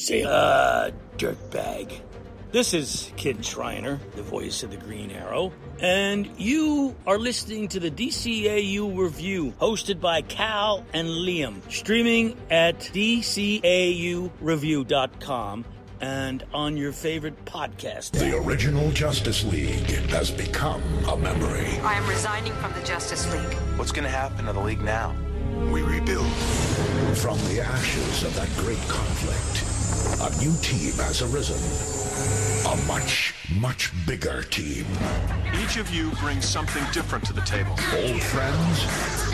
Say, uh, dirtbag. This is Kin Shriner, the voice of the Green Arrow, and you are listening to the DCAU Review, hosted by Cal and Liam, streaming at DCAUReview.com and on your favorite podcast. The original Justice League has become a memory. I am resigning from the Justice League. What's going to happen to the League now? We rebuild. From the ashes of that great conflict, a new team has arisen. A much, much bigger team. Each of you brings something different to the table. Old friends,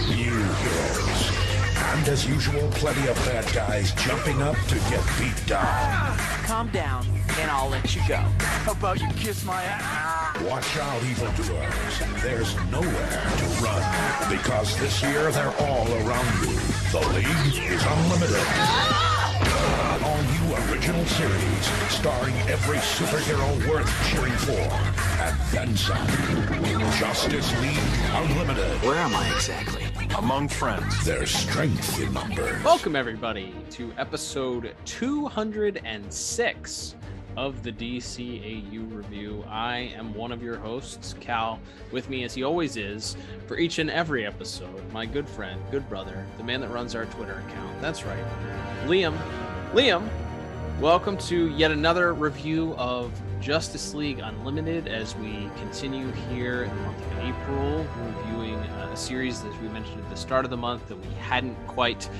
new heroes. And as usual, plenty of bad guys jumping up to get beat down. Calm down, and I'll let you go. How about you kiss my ass? Watch out, evildoers. There's nowhere to run. Because this year, they're all around you. The League is unlimited. An all-new original series starring every superhero worth cheering for. And then some. Justice League Unlimited. Where am I exactly? Among friends. There's strength in numbers. Welcome, everybody, to episode 206 of the DCAU review. I am one of your hosts, Cal, with me as he always is for each and every episode. My good friend, good brother, the man that runs our Twitter account. That's right, Liam. Liam, welcome to yet another review of Justice League Unlimited as we continue here in the month of April, reviewing uh, a series that we mentioned at the start of the month that we hadn't quite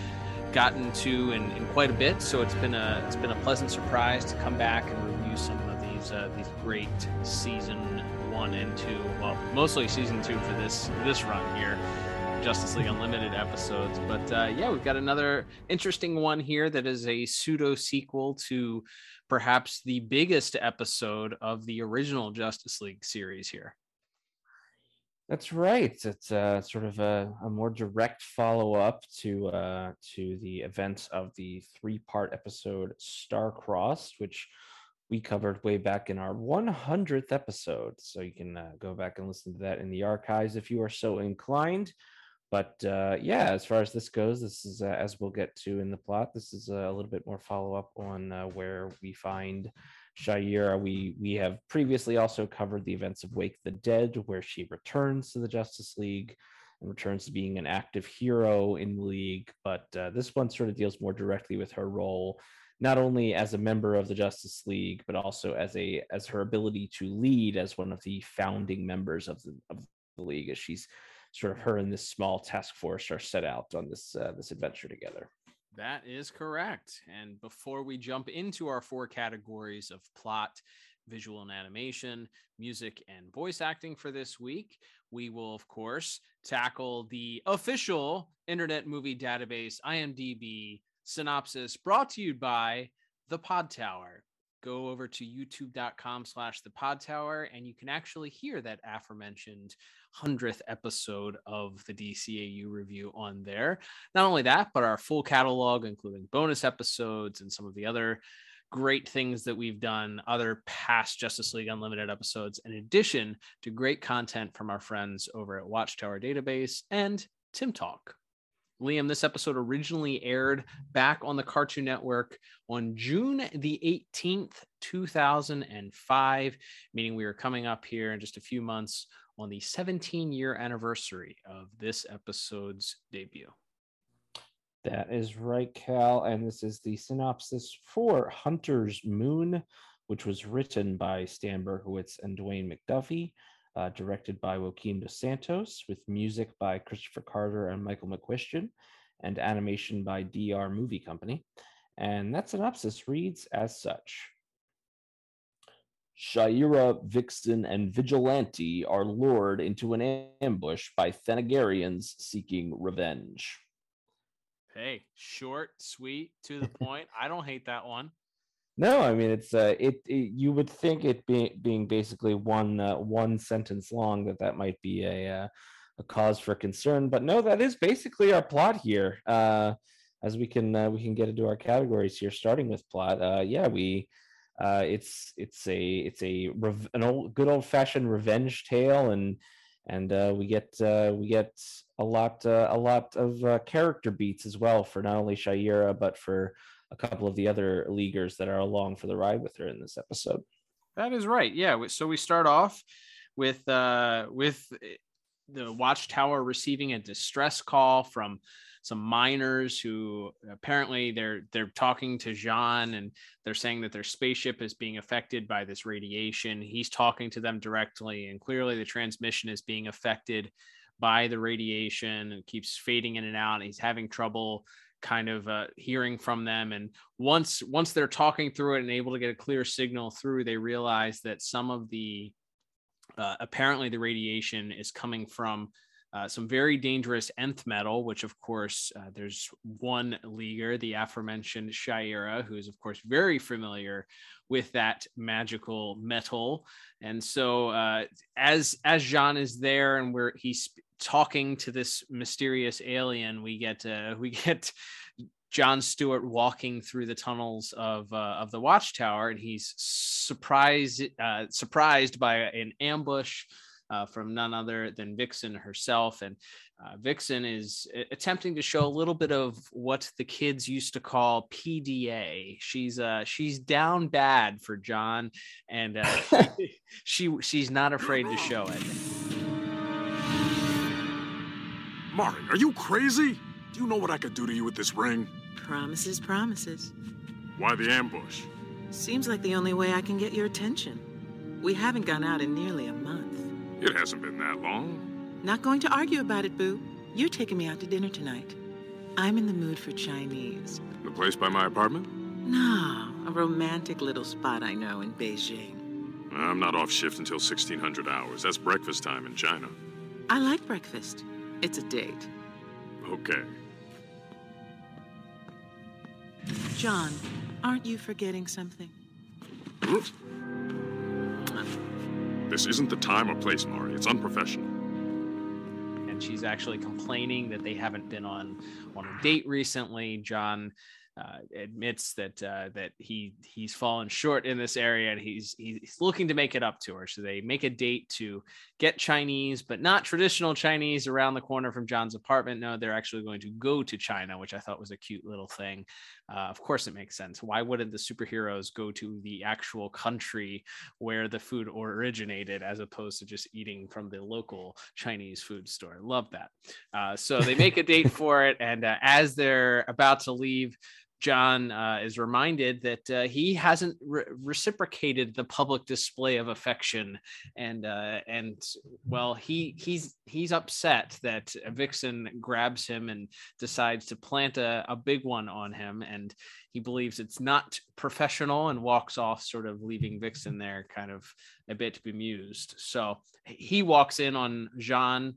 gotten to in, in quite a bit. So it's been a it's been a pleasant surprise to come back and review some of these uh, these great season one and two, well, mostly season two for this this run here. Justice League Unlimited episodes. But uh, yeah, we've got another interesting one here that is a pseudo sequel to perhaps the biggest episode of the original Justice League series here. That's right. It's uh, sort of a, a more direct follow up to uh, to the events of the three part episode Star Crossed, which we covered way back in our 100th episode. So you can uh, go back and listen to that in the archives if you are so inclined. But uh, yeah, as far as this goes, this is uh, as we'll get to in the plot. This is a little bit more follow up on uh, where we find Shayera. We we have previously also covered the events of Wake the Dead, where she returns to the Justice League and returns to being an active hero in the league. But uh, this one sort of deals more directly with her role, not only as a member of the Justice League, but also as a as her ability to lead as one of the founding members of the of the league, as she's sort of her and this small task force are set out on this uh, this adventure together. That is correct. And before we jump into our four categories of plot, visual and animation, music, and voice acting for this week, we will, of course, tackle the official Internet Movie Database IMDb synopsis brought to you by The Podtower. Go over to youtube.com slash the pod tower and you can actually hear that aforementioned 100th episode of the DCAU review on there. Not only that, but our full catalog, including bonus episodes and some of the other great things that we've done, other past Justice League Unlimited episodes, in addition to great content from our friends over at Watchtower Database and Tim Talk. Liam, this episode originally aired back on the Cartoon Network on June the 18th, 2005, meaning we are coming up here in just a few months on the 17 year anniversary of this episode's debut. That is right, Cal. And this is the synopsis for Hunter's Moon, which was written by Stan Berkowitz and Dwayne McDuffie, uh, directed by Joaquin Dos Santos, with music by Christopher Carter and Michael McCuistion, and animation by DR Movie Company. And that synopsis reads as such. Shayera, Vixen, and Vigilante are lured into an ambush by Thanagarians seeking revenge. Hey, short, sweet, to the point. I don't hate that one. No, I mean it's uh, it, it You would think it being being basically one uh, one sentence long that that might be a uh, a cause for concern, but no, that is basically our plot here. Uh, as we can uh, we can get into our categories here, starting with plot. Uh, yeah, we uh, it's it's a it's a rev- an old good old fashioned revenge tale, and and uh, we get uh, we get a lot uh, a lot of uh, character beats as well for not only Shayera but for a couple of the other leaguers that are along for the ride with her in this episode. That is right. Yeah. So we start off with uh, with the watchtower receiving a distress call from some miners who apparently they're they're talking to Jean and they're saying that their spaceship is being affected by this radiation. He's talking to them directly, and clearly the transmission is being affected by the radiation and keeps fading in and out. He's having trouble kind of uh, hearing from them and once once they're talking through it and able to get a clear signal through they realize that some of the uh, apparently the radiation is coming from uh, some very dangerous nth metal, which of course uh, there's one leaguer, the aforementioned Shayera, who is of course very familiar with that magical metal. And so uh, as as Jean is there and we're he's talking to this mysterious alien, we get uh, we get John Stewart walking through the tunnels of uh, of the Watchtower, and he's surprised uh, surprised by an ambush uh, from none other than Vixen herself. And uh, Vixen is attempting to show a little bit of what the kids used to call PDA. She's uh, she's down bad for John, and uh, she, she she's not afraid to show it. Mari, are you crazy? Do you know what I could do to you with this ring? Promises, promises. Why the ambush? Seems like the only way I can get your attention. We haven't gone out in nearly a month. It hasn't been that long. Not going to argue about it, Boo. You're taking me out to dinner tonight. I'm in the mood for Chinese. The place by my apartment? No, a romantic little spot I know in Beijing. I'm not off shift until 1600 hours. That's breakfast time in China. I like breakfast. It's a date. Okay. John, aren't you forgetting something? This isn't the time or place, Mari. It's unprofessional. And she's actually complaining that they haven't been on on a date recently. John uh, admits that uh, that he he's fallen short in this area and he's he's looking to make it up to her. So they make a date to get Chinese, but not traditional Chinese around the corner from John's apartment. No, they're actually going to go to China, which I thought was a cute little thing. Uh, of course, it makes sense. Why wouldn't the superheroes go to the actual country where the food originated as opposed to just eating from the local Chinese food store? Love that. Uh, so they make a date for it, and uh, as they're about to leave, John uh, is reminded that uh, he hasn't re- reciprocated the public display of affection, and uh, and well, he he's he's upset that Vixen grabs him and decides to plant a, a big one on him, and he believes it's not professional and walks off, sort of leaving Vixen there, kind of a bit bemused. So he walks in on Jean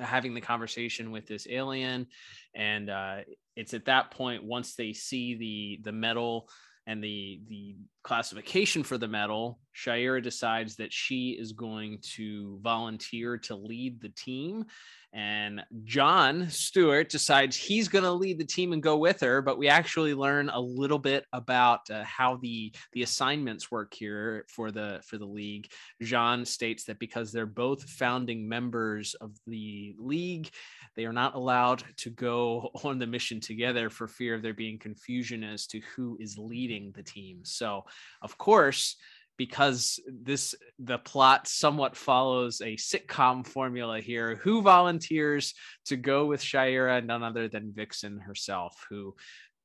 having the conversation with this alien. And uh, it's at that point once they see the the metal and the the classification for the medal, Shaira decides that she is going to volunteer to lead the team. And John Stewart decides he's going to lead the team and go with her. But we actually learn a little bit about uh, how the the assignments work here for the for the league. Jean states that because they're both founding members of the league, they are not allowed to go on the mission together for fear of there being confusion as to who is leading the team. So, of course, because this the plot somewhat follows a sitcom formula here. Who volunteers to go with Shayera? None other than Vixen herself, who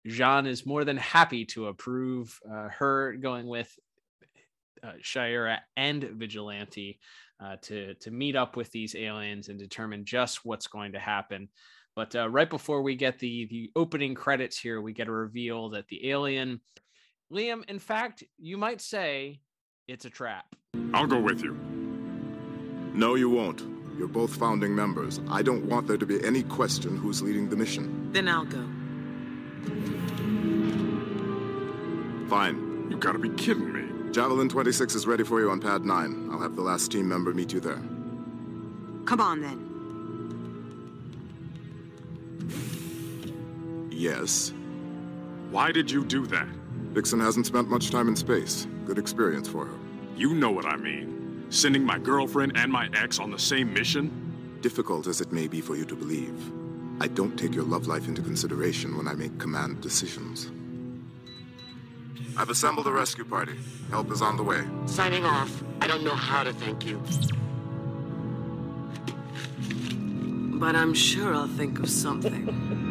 Jean is more than happy to approve uh, her going with uh, Shayera and Vigilante uh, to to meet up with these aliens and determine just what's going to happen. But uh, right before we get the the opening credits here, we get a reveal that the alien, Liam. In fact, you might say it's a trap. I'll go with you. No, you won't. You're both founding members. I don't want there to be any question who's leading the mission. Then I'll go. Fine. You gotta be kidding me. Javelin 26 is ready for you on pad 9. I'll have the last team member meet you there. Come on then. Yes. Why did you do that? Vixen hasn't spent much time in space. Good experience for her. You know what I mean. Sending my girlfriend and my ex on the same mission? Difficult as it may be for you to believe, I don't take your love life into consideration when I make command decisions. I've assembled a rescue party. Help is on the way. Signing off. I don't know how to thank you. But I'm sure I'll think of something.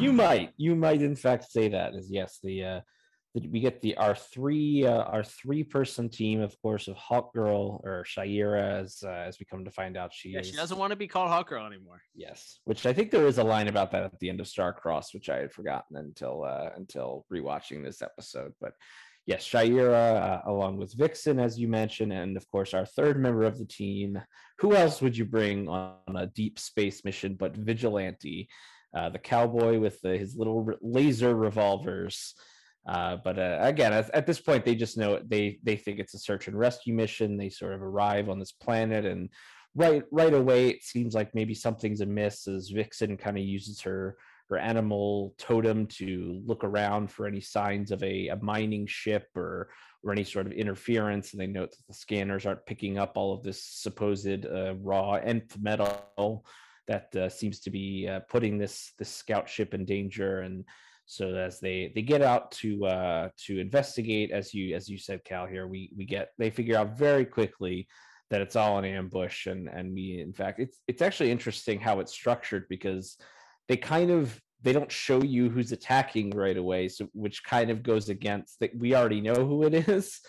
you might, you might in fact say that. Is yes, the uh, we get the our three uh, our three person team, of course, of Hawk Girl or Shayera, as uh, as we come to find out, she yeah, is, she doesn't want to be called Hawk Girl anymore. Yes, which I think there is a line about that at the end of Star Cross, which I had forgotten until uh, until rewatching this episode. But yes, Shayera, uh, along with Vixen, as you mentioned, and of course our third member of the team. Who else would you bring on a deep space mission but Vigilante, uh, the cowboy with the, his little laser revolvers? Uh, but uh, again, at, at, this point, they just know they they think it's a search and rescue mission. They sort of arrive on this planet, and right right away, it seems like maybe something's amiss as Vixen kind of uses her her animal totem to look around for any signs of a, a mining ship or or any sort of interference. And they note that the scanners aren't picking up all of this supposed uh, raw nth metal that uh, seems to be uh, putting this this scout ship in danger. And so as they they get out to uh to investigate as you as you said cal here we we get they figure out very quickly that it's all an ambush. And and we in fact it's it's actually interesting how it's structured because they kind of they don't show you who's attacking right away. So which kind of goes against that we already know who it is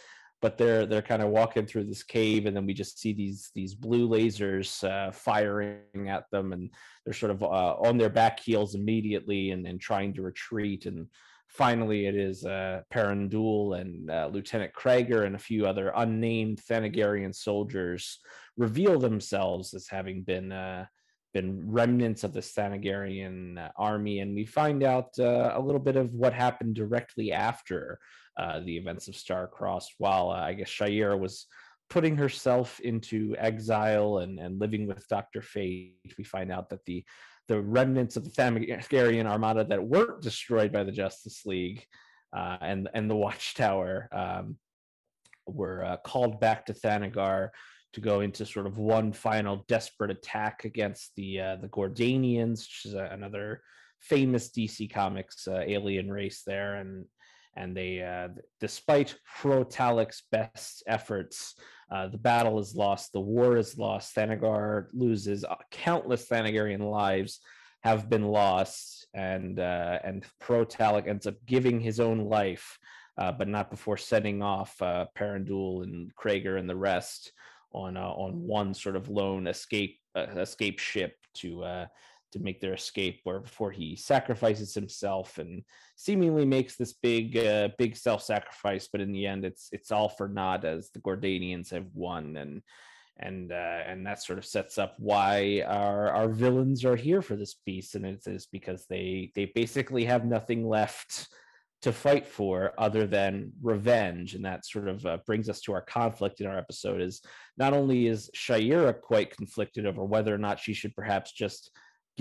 but they're they're kind of walking through this cave and then we just see these these blue lasers uh, firing at them and they're sort of uh, on their back heels immediately and, and trying to retreat. And finally it is uh, Paran Dul and uh, Lieutenant Kragger and a few other unnamed Thanagarian soldiers reveal themselves as having been uh, been remnants of the Thanagarian uh, army, and we find out uh, a little bit of what happened directly after uh, the events of Starcrossed, while uh, I guess Shayera was putting herself into exile and, and living with Dr. Fate. We find out that the the remnants of the Thanagarian armada that weren't destroyed by the Justice League uh, and and the Watchtower um, were uh, called back to Thanagar to go into sort of one final desperate attack against the uh, the Gordanians, which is another famous DC Comics uh, alien race there, and and they, uh, despite Talak's best efforts, uh, the battle is lost, the war is lost. Thanagar loses uh, countless Thanagarian lives have been lost, and uh, and Talak ends up giving his own life, uh, but not before setting off uh, Paran Dul and Kragger and the rest on on one sort of lone escape escape ship to to make their escape where before he sacrifices himself and seemingly makes this big uh, big self-sacrifice but in the end it's it's all for naught as the gordanians have won and and uh, and that sort of sets up why our our villains are here for this piece and it is because they they basically have nothing left to fight for other than revenge. And that sort of uh, brings us to our conflict in our episode is not only is Shayera quite conflicted over whether or not she should perhaps just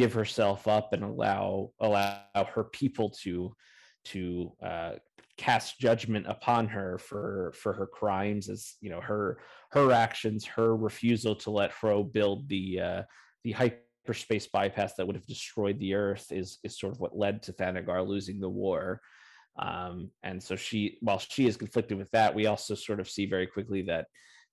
give herself up and allow allow her people to to uh, cast judgment upon her for for her crimes as you know her her actions her refusal to let Hro build the uh, the hyperspace bypass that would have destroyed the earth is is sort of what led to Thanagar losing the war. Um, and so she, while she is conflicted with that, we also sort of see very quickly that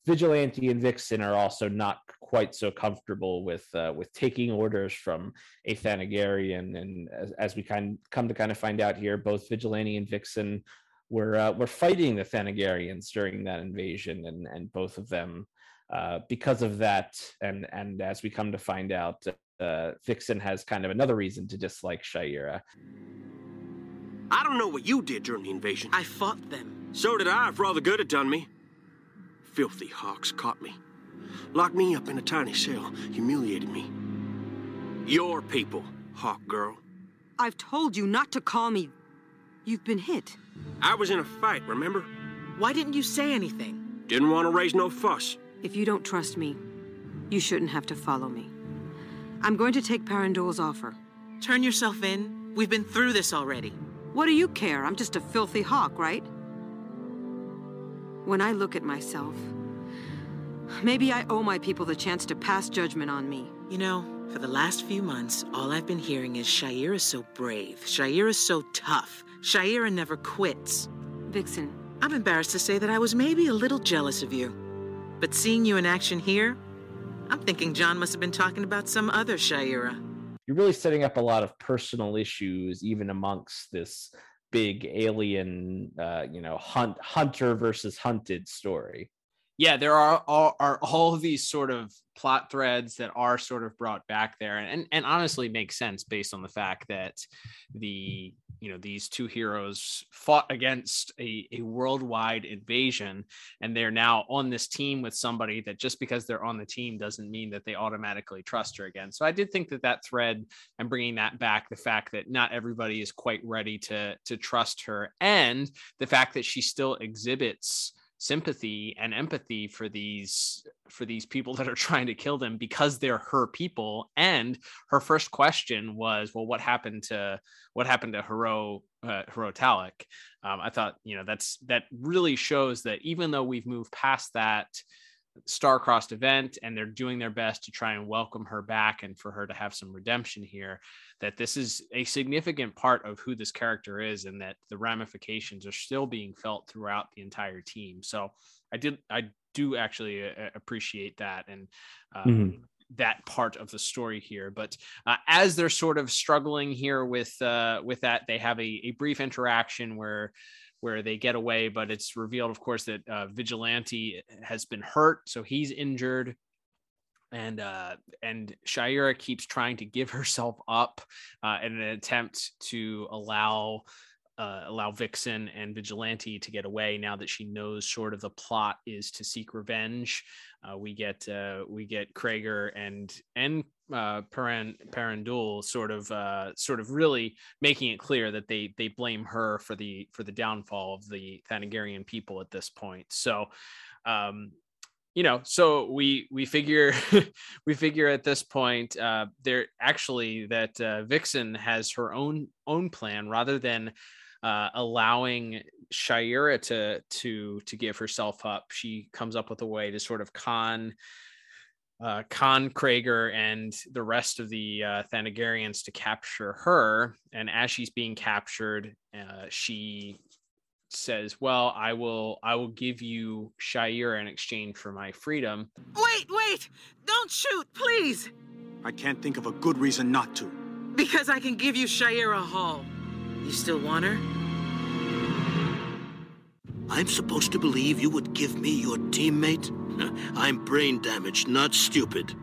Vigilante and Vixen are also not quite so comfortable with uh, with taking orders from a Thanagarian, and as, as, we kind of come to kind of find out here, both Vigilante and Vixen were uh, were fighting the Thanagarians during that invasion, and and both of them, uh, because of that, and and as we come to find out, uh, Vixen has kind of another reason to dislike Shayera. I don't know what you did during the invasion. I fought them. So did I, for all the good it done me. Filthy hawks caught me. Locked me up in a tiny cell, humiliated me. Your people, Hawk Girl. I've told you not to call me. You've been hit. I was in a fight, remember? Why didn't you say anything? Didn't want to raise no fuss. If you don't trust me, you shouldn't have to follow me. I'm going to take Paran Dul's offer. Turn yourself in. We've been through this already. What do you care? I'm just a filthy hawk, right? When I look at myself, maybe I owe my people the chance to pass judgment on me. You know, for the last few months, all I've been hearing is Shayera is so brave. Shayera is so tough. Shayera never quits. Vixen. I'm embarrassed to say that I was maybe a little jealous of you. But seeing you in action here, I'm thinking John must have been talking about some other Shayera. You're really setting up a lot of personal issues, even amongst this big alien, uh, you know, hunt hunter versus hunted story. Yeah, there are all, are all these sort of plot threads that are sort of brought back there, and and honestly makes sense based on the fact that the you know these two heroes fought against a, a worldwide invasion and they're now on this team with somebody that just because they're on the team doesn't mean that they automatically trust her again. So i did think that that thread and bringing that back the fact that not everybody is quite ready to to trust her and the fact that she still exhibits sympathy and empathy for these for these people that are trying to kill them because they're her people. And her first question was well what happened to what happened to Hro uh, Hro Talak? Um, I thought you know that's that really shows that even though we've moved past that star-crossed event and they're doing their best to try and welcome her back and for her to have some redemption here that this is a significant part of who this character is and that the ramifications are still being felt throughout the entire team so i did i do actually uh, appreciate that and um, mm-hmm. that part of the story here but uh, as they're sort of struggling here with uh, with that they have a, a brief interaction where where they get away, but it's revealed, of course, that uh, Vigilante has been hurt, so he's injured. And uh, and Shayera keeps trying to give herself up uh, in an attempt to allow uh, allow Vixen and Vigilante to get away now that she knows sort of the plot is to seek revenge. Uh, we get uh, we get Kragger and and uh, Paran Dul sort of uh, sort of really making it clear that they they blame her for the for the downfall of the Thanagarian people at this point. So um, you know so we we figure we figure at this point uh there actually that uh, vixen has her own own plan rather than uh, allowing Shayera to to to give herself up. She comes up with a way to sort of con uh, con Kragger and the rest of the uh, Thanagarians to capture her. And as she's being captured, uh, she says, "Well, I will I will give you Shayera in exchange for my freedom." Wait, wait! Don't shoot, please. I can't think of a good reason not to. Because I can give you Shayera Hol. You still want her? I'm supposed to believe you would give me your teammate? I'm brain damaged, not stupid.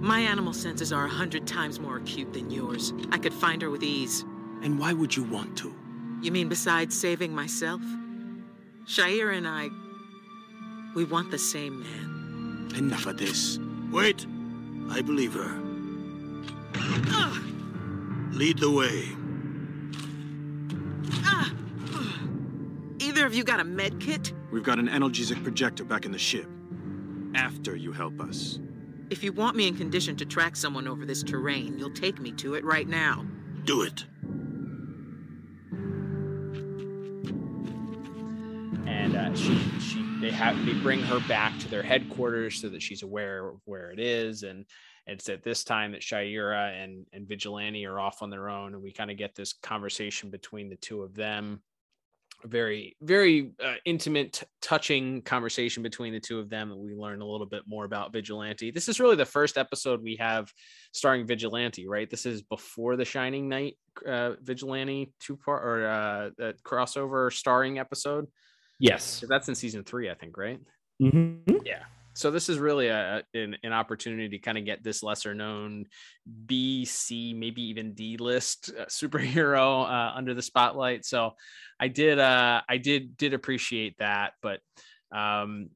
My animal senses are a hundred times more acute than yours. I could find her with ease. And why would you want to? You mean besides saving myself? Shayera and I, we want the same man. Enough of this. Wait. I believe her. Lead the way. Either of you got a med kit? We've got an analgesic projector back in the ship. After you help us. If you want me in condition to track someone over this terrain, you'll take me to it right now. Do it. And uh, she, she, they have, they bring her back to their headquarters so that she's aware of where it is. And it's at this time that Shayera and, and Vigilante are off on their own, and we kind of get this conversation between the two of them very very uh, intimate touching conversation between the two of them and we learn a little bit more about vigilante. This is really the first episode we have starring vigilante right? This is before the shining knight uh, vigilante two part or uh that crossover starring episode? Yes. That's in season three i think right? Mm-hmm. yeah so this is really a an, an opportunity to kind of get this lesser known B, C, maybe even D list uh, superhero uh, under the spotlight. So I did uh, I did did appreciate that, but um,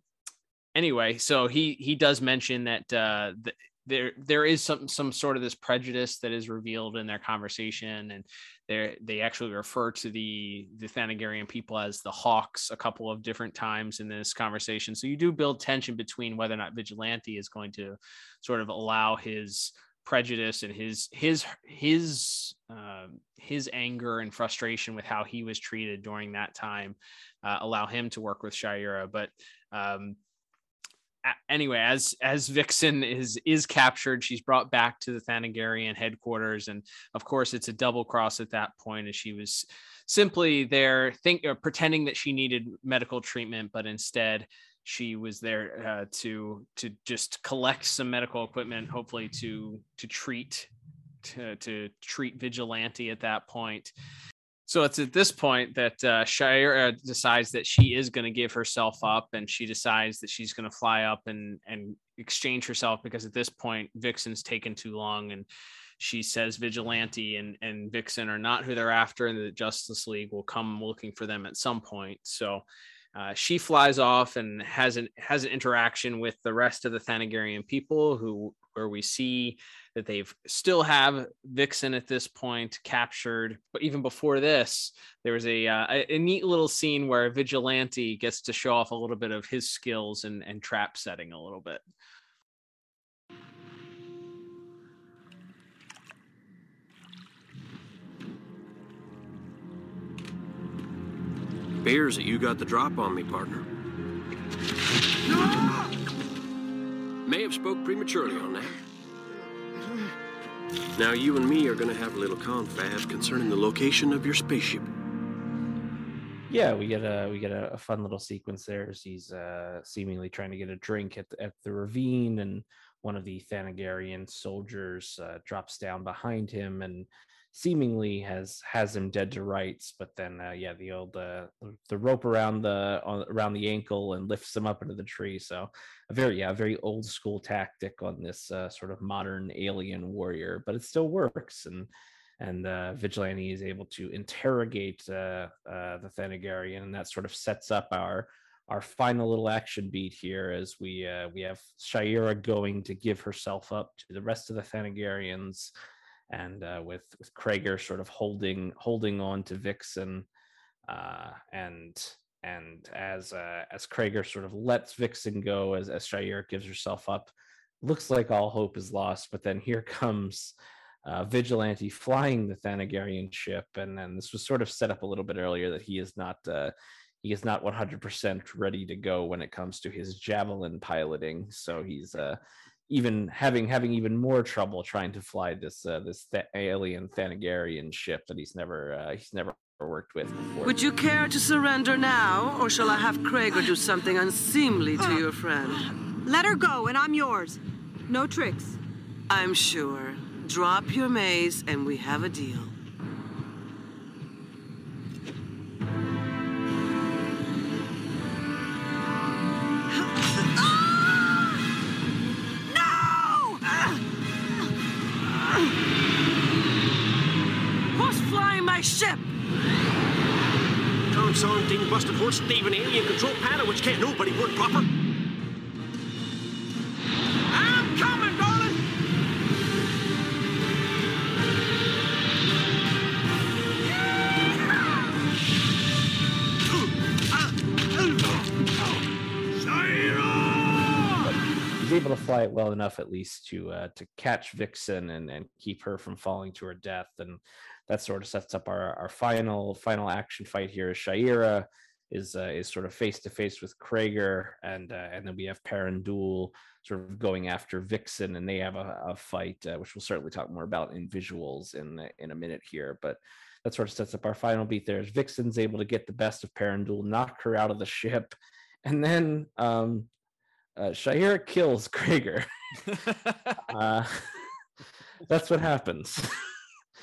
anyway, so he he does mention that uh, the, there there is some some sort of this prejudice that is revealed in their conversation and they they actually refer to the the Thanagarian people as the Hawks a couple of different times in this conversation. So you do build tension between whether or not Vigilante is going to sort of allow his prejudice and his his his uh, his anger and frustration with how he was treated during that time uh, allow him to work with Shayera. But um, anyway, as as Vixen is is captured, she's brought back to the Thanagarian headquarters, and of course, it's a double cross at that point, as she was simply there, think uh, pretending that she needed medical treatment, but instead she was there uh, to to just collect some medical equipment, hopefully to to treat to to treat vigilante at that point. So it's at this point that uh, Shire decides that she is going to give herself up, and she decides that she's going to fly up and and exchange herself because at this point Vixen's taken too long, and she says Vigilante and and Vixen are not who they're after, and the Justice League will come looking for them at some point. So. Uh, she flies off and has an has an interaction with the rest of the Thanagarian people who where we see that they've still have Vixen at this point captured. But even before this, there was a, uh, a, a neat little scene where Vigilante gets to show off a little bit of his skills and, and trap setting a little bit. Bears that you got the drop on me, partner. May have spoke prematurely on that. Now you and me are gonna have a little confab concerning the location of your spaceship. Yeah, we get a we get a, a fun little sequence there as he's uh, seemingly trying to get a drink at the, at the ravine, and one of the Thanagarian soldiers uh, drops down behind him and seemingly has has him dead to rights. But then, uh, yeah, the old uh, the rope around the around the ankle and lifts him up into the tree. So a very yeah, a very old school tactic on this uh, sort of modern alien warrior, but it still works and and uh, Vigilante is able to interrogate uh, uh, the Thanagarian, and that sort of sets up our our final little action beat here as we uh, we have Shayera going to give herself up to the rest of the Thanagarians, and uh, with with Kragger sort of holding holding on to Vixen, uh, and and as uh, as Kragger sort of lets Vixen go as as Shayera gives herself up, looks like all hope is lost. But then here comes uh, vigilante flying the Thanagarian ship, and then this was sort of set up a little bit earlier that he is not uh, he is not 100% ready to go when it comes to his javelin piloting. So he's uh, even having having even more trouble trying to fly this uh, this th- alien Thanagarian ship that he's never uh, he's never worked with before. Would you care to surrender now, or shall I have Kragger do something unseemly to your friend? Let her go, and I'm yours. No tricks. I'm sure. Drop your maze, and we have a deal. My ship? Consong ding busted horse thieving alien control panel which can't nobody work proper. I'm coming, darling! he's able to fly it well enough at least to uh, to catch Vixen and and keep her from falling to her death, and that sort of sets up our our final final action fight here. Is Shayera is uh, is sort of face to face with Kragger, and uh, and then we have Paran Dul sort of going after Vixen, and they have a, a fight, uh, which we'll certainly talk more about in visuals in in a minute here. But that sort of sets up our final beat there. Is Vixen's able to get the best of Paran Dul, knock her out of the ship, and then um, uh, Shayera kills Kragger. uh, that's what happens.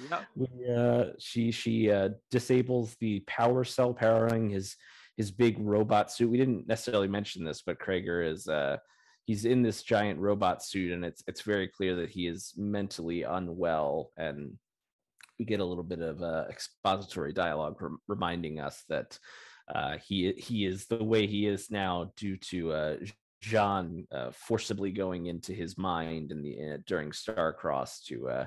Yep. we, uh, she she uh, disables the power cell powering his his big robot suit. We didn't necessarily mention this, but Kragger is uh, he's in this giant robot suit, and it's it's very clear that he is mentally unwell. And we get a little bit of uh, expository dialogue rem- reminding us that uh, he he is the way he is now due to uh, Jean uh, forcibly going into his mind in the uh, during Starcross to uh,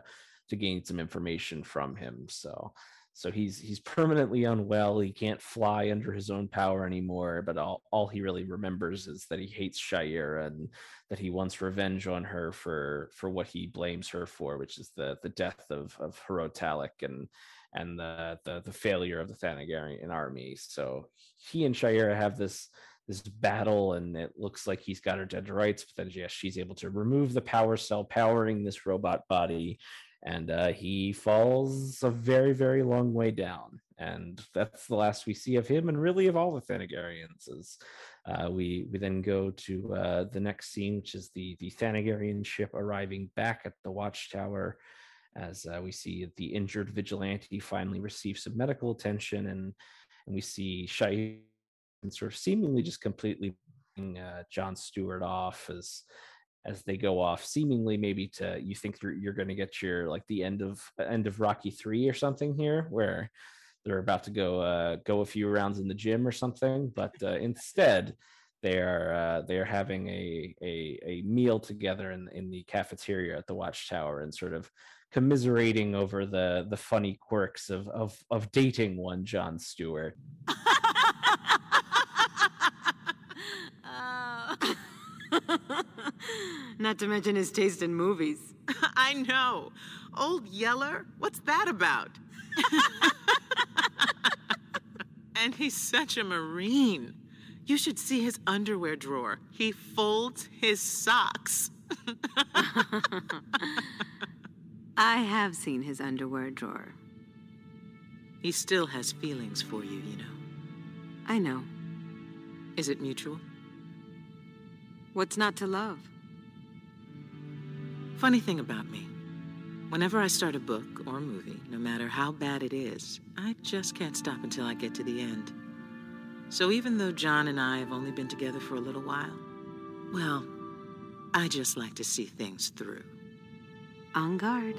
to gain some information from him. So so he's he's permanently unwell. He can't fly under his own power anymore. But all, all he really remembers is that he hates Shayera and that he wants revenge on her for for what he blames her for, which is the the death of of Hro Talak and and the, the the failure of the Thanagarian army. So he and Shayera have this this battle and it looks like he's got her dead to rights but then yes she's able to remove the power cell powering this robot body and uh, he falls a very very long way down. And that's the last we see of him and really of all the thanagarians is uh, we we then go to uh, the next scene which is the the thanagarian ship arriving back at the watchtower as uh, we see the injured vigilante finally receive some medical attention and and we see Shai sort of seemingly just completely uh, John Stewart off as as they go off, seemingly maybe to you think you're, you're going to get your like the end of end of Rocky three or something here, where they're about to go uh, go a few rounds in the gym or something, but uh, instead they are uh, they are having a, a a meal together in in the cafeteria at the Watchtower and sort of commiserating over the the funny quirks of of of dating one John Stewart. Not to mention his taste in movies. I know. Old Yeller? What's that about? and he's such a Marine. You should see his underwear drawer. He folds his socks. I have seen his underwear drawer. He still has feelings for you, you know. I know. Is it mutual? What's not to love? Funny thing about me. Whenever I start a book or a movie, no matter how bad it is, I just can't stop until I get to the end. So even though John and I have only been together for a little while, well, I just like to see things through. On guard.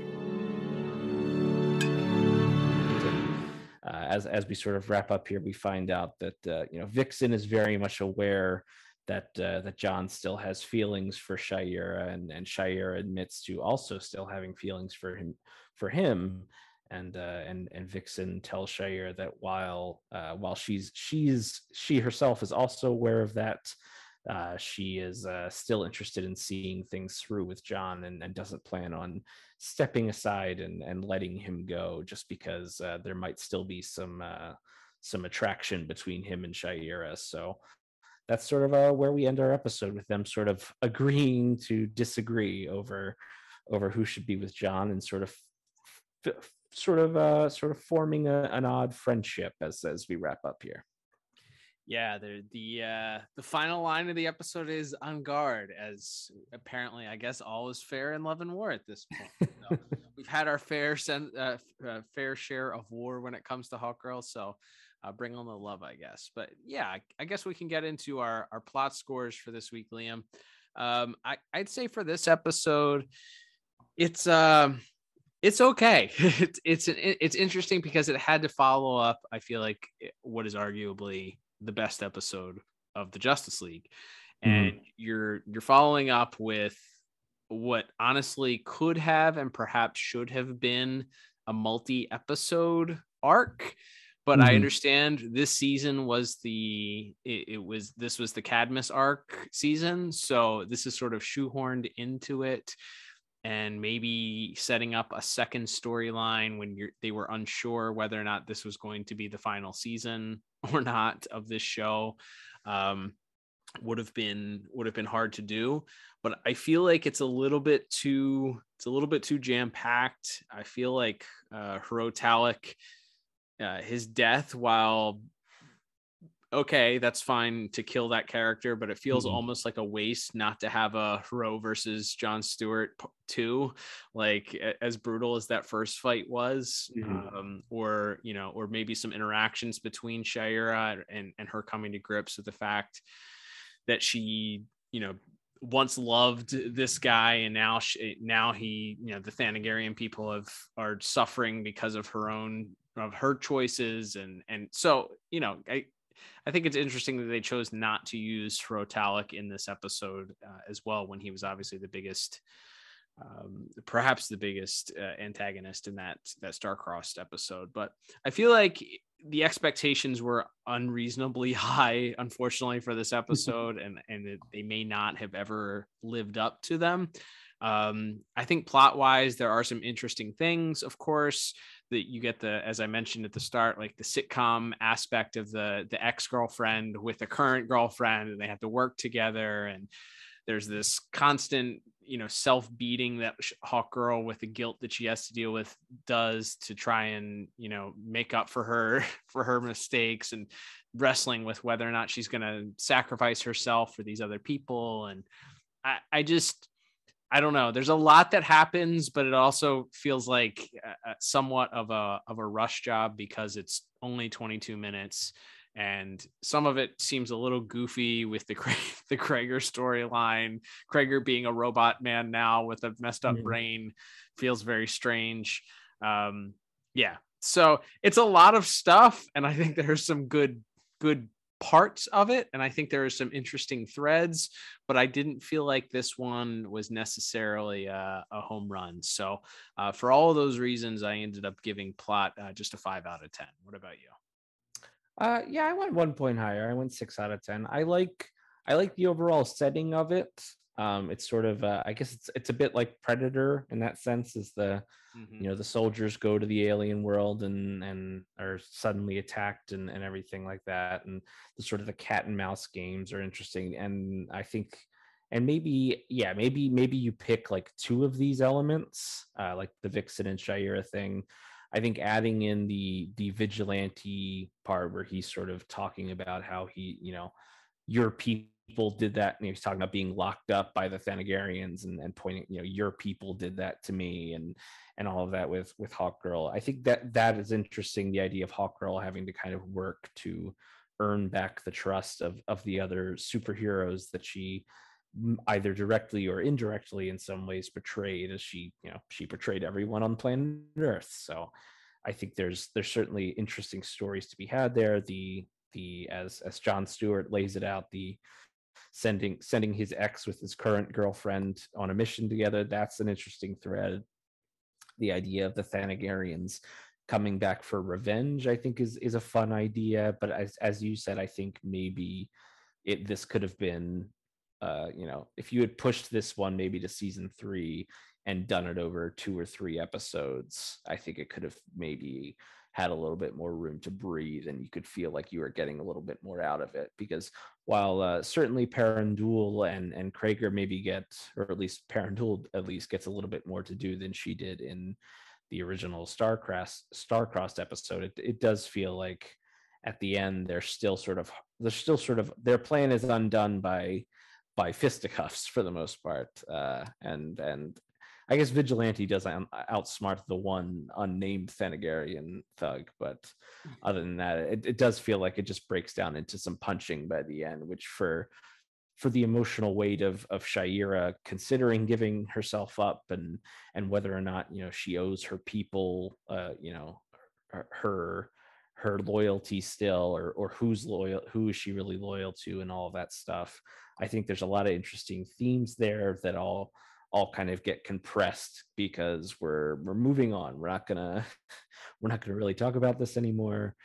Uh, as as we sort of wrap up here, we find out that uh, you know Vixen is very much aware that uh, that John still has feelings for Shayera, and and Shayera admits to also still having feelings for him for him, and uh, and and Vixen tells Shayera that while uh, while she's she's she herself is also aware of that. Uh, she is uh, still interested in seeing things through with John and, and doesn't plan on stepping aside and, and letting him go just because uh, there might still be some uh, some attraction between him and Shayera. So that's sort of uh, where we end our episode with them sort of agreeing to disagree over over who should be with John and sort of sort of uh, sort of forming a, an odd friendship as as we wrap up here. Yeah, the the uh, the final line of the episode is on guard, as apparently I guess all is fair in love and war at this point. So we've had our fair sen- uh, uh, fair share of war when it comes to Hawk Girl, so uh, bring on the love, I guess. But yeah, I guess we can get into our our plot scores for this week, Liam. Um, I, I'd say for this episode, it's um, it's okay. it's it's it's interesting because it had to follow up. I feel like what is arguably the best episode of the Justice League, and mm-hmm. you're you're following up with what honestly could have and perhaps should have been a multi episode arc but mm-hmm. I understand this season was the it, it, was this was the Cadmus arc season, so this is sort of shoehorned into it, and maybe setting up a second storyline when you're they were unsure whether or not this was going to be the final season or not of this show. Um, would have been would have been hard to do but i feel like it's a little bit too it's a little bit too jam packed i feel like uh Hro Talak uh, his death while okay, that's fine to kill that character, but it feels Mhm. almost like a waste not to have a Hro versus John Stewart two, like as brutal as that first fight was, Mhm. um, or you know, or maybe some interactions between Shayera and and her coming to grips with the fact that she, you know, once loved this guy and now she, now he, you know, the Thanagarian people have are suffering because of her own of her choices and and so you know I I think it's interesting that they chose not to use Hro Talak in this episode uh, as well, when he was obviously the biggest, um, perhaps the biggest uh, antagonist in that that star-crossed episode. But I feel like the expectations were unreasonably high, unfortunately, for this episode, and and it, they may not have ever lived up to them. Um, I think plot wise, there are some interesting things, of course that you get the as i mentioned at the start like the sitcom aspect of the the ex-girlfriend with the current girlfriend and they have to work together and there's this constant you know self-beating that hawk girl with the guilt that she has to deal with does to try and you know make up for her for her mistakes and wrestling with whether or not she's going to sacrifice herself for these other people and i i just I don't know. There's a lot that happens, but it also feels like uh, somewhat of a of a rush job because it's only 22 minutes, and some of it seems a little goofy with the the Kragger storyline. Kragger being a robot man now with a messed up brain feels very strange. Um, yeah, so it's a lot of stuff, and I think there's some good good parts of it and i think there are some interesting threads but i didn't feel like this one was necessarily a, a home run so uh, for all of those reasons i ended up giving plot uh, just a five out of ten what about you Uh, yeah, I went one point higher. I went six out of ten. I like I like the overall setting of it. Um, it's sort of uh, I guess it's it's a bit like Predator in that sense. Is the Mm-hmm. you know the soldiers go to the alien world and and are suddenly attacked and and everything like that. And the sort of the cat and mouse games are interesting. And I think and maybe yeah maybe maybe you pick like two of these elements uh, like the vixen and Shayera thing i think adding in the the vigilante part where he's sort of talking about how he you know your people did that and he's talking about being locked up by the thanagarians and, and pointing you know your people did that to me and and all of that with with hawk girl. I think that that is interesting the idea of hawk girl having to kind of work to earn back the trust of of the other superheroes that she either directly or indirectly in some ways betrayed as she you know she betrayed everyone on planet earth. So i think there's there's certainly interesting stories to be had there. The the as as john stewart lays it out the sending sending his ex with his current girlfriend on a mission together. That's an interesting thread. The idea of the thanagarians coming back for revenge i think is is a fun idea. But as as you said i think maybe it this could have been uh you know if you had pushed this one maybe to season three and done it over two or three episodes i think it could have maybe had a little bit more room to breathe and you could feel like you were getting a little bit more out of it. Because while uh, certainly Paran Dul and and Kragger maybe get or at least Paran Dul at least gets a little bit more to do than she did in the original Starcross Starcrossed episode. It, it does feel like at the end they're still sort of they're still sort of their plan is undone by by fisticuffs for the most part uh and and I guess Vigilante does outsmart the one unnamed Thanagarian thug, but other than that, it, it does feel like it just breaks down into some punching by the end, which for for the emotional weight of of Shayera considering giving herself up and and whether or not you know she owes her people uh you know her her, her loyalty still or or who's loyal who is she really loyal to and all of that stuff. I think there's a lot of interesting themes there that all all kind of get compressed because we're we're moving on. We're not gonna we're not gonna really talk about this anymore.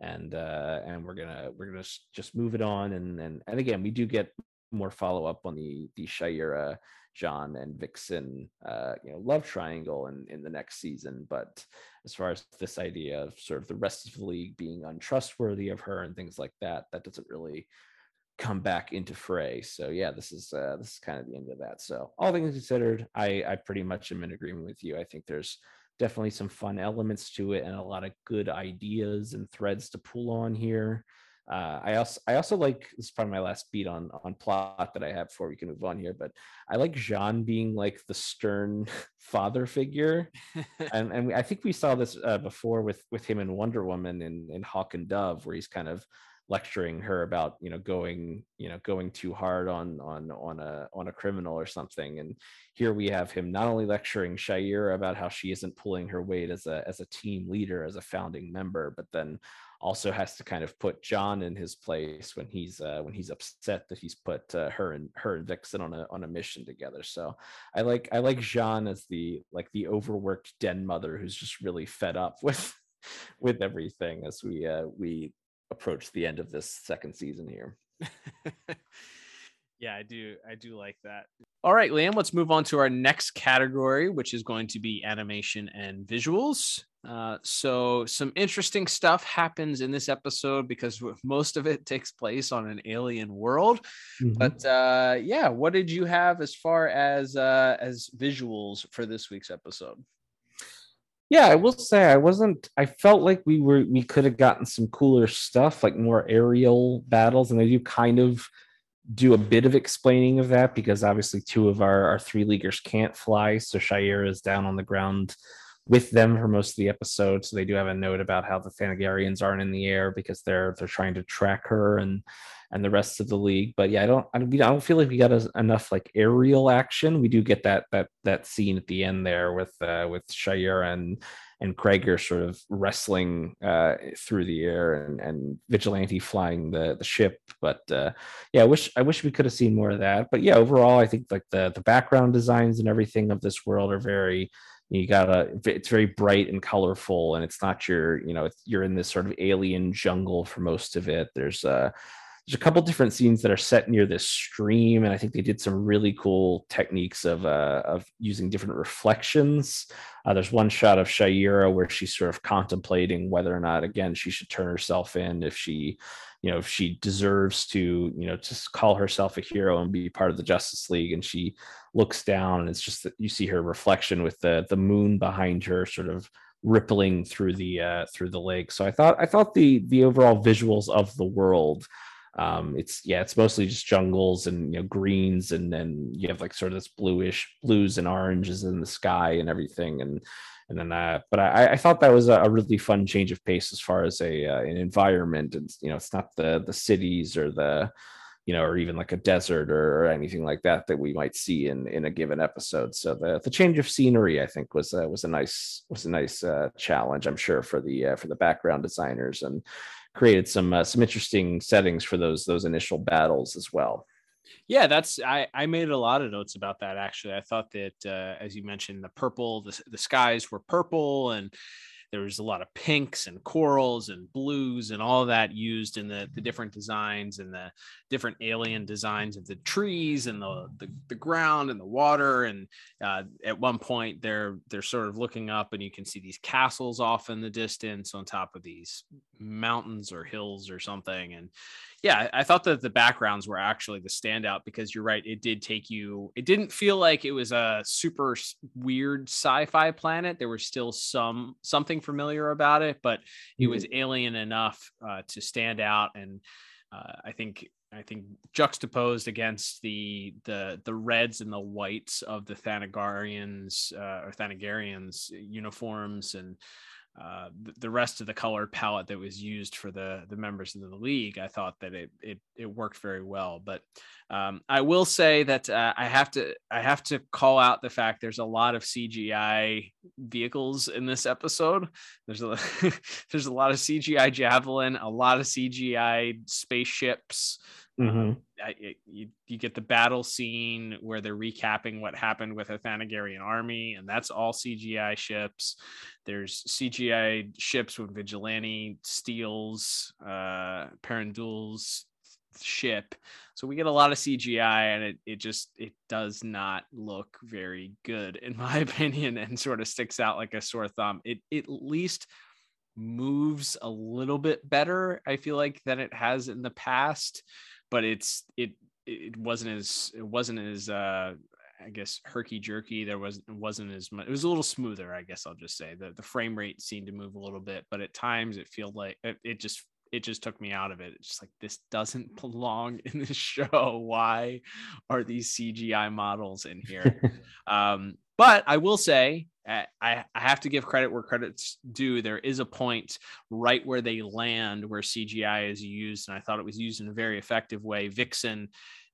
And uh and we're gonna we're gonna just move it on. And and and again we do get more follow up on the the Shayera, John and Vixen uh you know love triangle in in the next season. But as far as this idea of sort of the rest of the league being untrustworthy of her and things like that that doesn't really come back into fray. So yeah this is uh this is kind of the end of that. So all things considered i i pretty much am in agreement with you. I think there's definitely some fun elements to it and a lot of good ideas and threads to pull on here. Uh, I also I also like this is probably my last beat on on plot that I have before we can move on here, but I like Jean being like the stern father figure, and and I think we saw this uh, before with with him in Wonder Woman in in Hawk and Dove, where he's kind of lecturing her about you know going you know going too hard on on on a on a criminal or something and here we have him not only lecturing Shayera about how she isn't pulling her weight as a as a team leader as a founding member but then also has to kind of put John in his place when he's uh, when he's upset that he's put uh, her and her and Vixen on a on a mission together. So I like I like Jean as the like the overworked den mother who's just really fed up with with everything as we uh, we approach the end of this second season here. yeah, I do. I do like that. All right, Liam, let's move on to our next category, which is going to be animation and visuals. Uh, so, some interesting stuff happens in this episode because most of it takes place on an alien world. Mm-hmm. But uh, yeah, what did you have as far as uh, as visuals for this week's episode? Yeah i will say i wasn't i felt like we were we could have gotten some cooler stuff like more aerial battles and they do kind of do a bit of explaining of that because obviously two of our our three leaguers can't fly so Shayera is down on the ground with them for most of the episode so they do have a note about how the thanagarians aren't in the air because they're they're trying to track her and and the rest of the league. But yeah, I don't, I don't, I don't feel like we got a, enough like aerial action. We do get that that that scene at the end there with uh, with Shayera and and Kragger are sort of wrestling uh, through the air and, and Vigilante flying the the ship. But uh, yeah, I wish I wish we could have seen more of that. But yeah, overall, I think like the the background designs and everything of this world are very you gotta it's very bright and colorful and it's not your you know you're in this sort of alien jungle for most of it there's uh there's a couple different scenes that are set near this stream and i think they did some really cool techniques of uh, of using different reflections. Uh, there's one shot of Shayera where she's sort of contemplating whether or not again she should turn herself in if she you know if she deserves to you know just call herself a hero and be part of the justice league. And she looks down and it's just that you see her reflection with the the moon behind her sort of rippling through the uh, through the lake. So i thought i thought the the overall visuals of the world um, it's yeah, it's mostly just jungles and you know greens, and then you have like sort of this bluish blues and oranges in the sky and everything, and and then uh, but I, I thought that was a, really fun change of pace as far as a uh, an environment, and you know it's not the the cities or the you know, or even like a desert or, or, anything like that that we might see in in a given episode. So the the change of scenery, I think, was uh, was a nice was a nice uh, challenge. I'm sure for the uh, for the background designers and created some uh, some interesting settings for those those initial battles as well. Yeah, that's I I made a lot of notes about that actually. I thought that uh, as you mentioned, the purple the the skies were purple and there was a lot of pinks and corals and blues and all that used in the, the different designs and the different alien designs of the trees and the, the, the ground and the water. And uh, at one point they're, they're sort of looking up and you can see these castles off in the distance on top of these mountains or hills or something. And yeah, I thought that the backgrounds were actually the standout because you're right. It did take you, it didn't feel like it was a super weird sci-fi planet. There was still some something familiar about it, but it was mm-hmm. alien enough uh, to stand out. And uh, I think I think juxtaposed against the the the reds and the whites of the Thanagarians uh, or Thanagarians uniforms and uh, the rest of the color palette that was used for the the members of the league, I thought that it it, it worked very well. But um, I will say that uh, I have to I have to call out the fact there's a lot of CGI vehicles in this episode. There's a there's a lot of CGI javelin, a lot of CGI spaceships. Mm-hmm. Um, I, you, you get the battle scene where they're recapping what happened with a Thanagarian army, and that's all CGI ships. There's CGI ships with Vigilante steals, uh, Paran Dul's ship. So we get a lot of CGI, and it it just it does not look very good in my opinion, and sort of sticks out like a sore thumb. It, it at least moves a little bit better. I feel like than it has in the past but it's it it wasn't as it wasn't as uh I guess herky jerky. There was wasn't as much. It was a little smoother, I guess I'll just say. The the frame rate seemed to move a little bit, but at times it felt like it, it just it just took me out of it. It's just like this doesn't belong in this show. Why are these CGI models in here? um, but I will say, I, I have to give credit where credit's due. There is a point right where they land where CGI is used, and I thought it was used in a very effective way. Vixen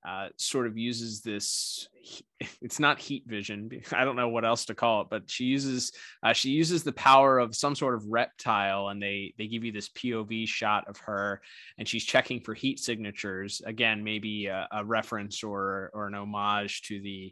uh, sort of uses this it's not heat vision i don't know what else to call it but she uses uh, she uses the power of some sort of reptile and they they give you this pov shot of her and she's checking for heat signatures again maybe a, a reference or or an homage to the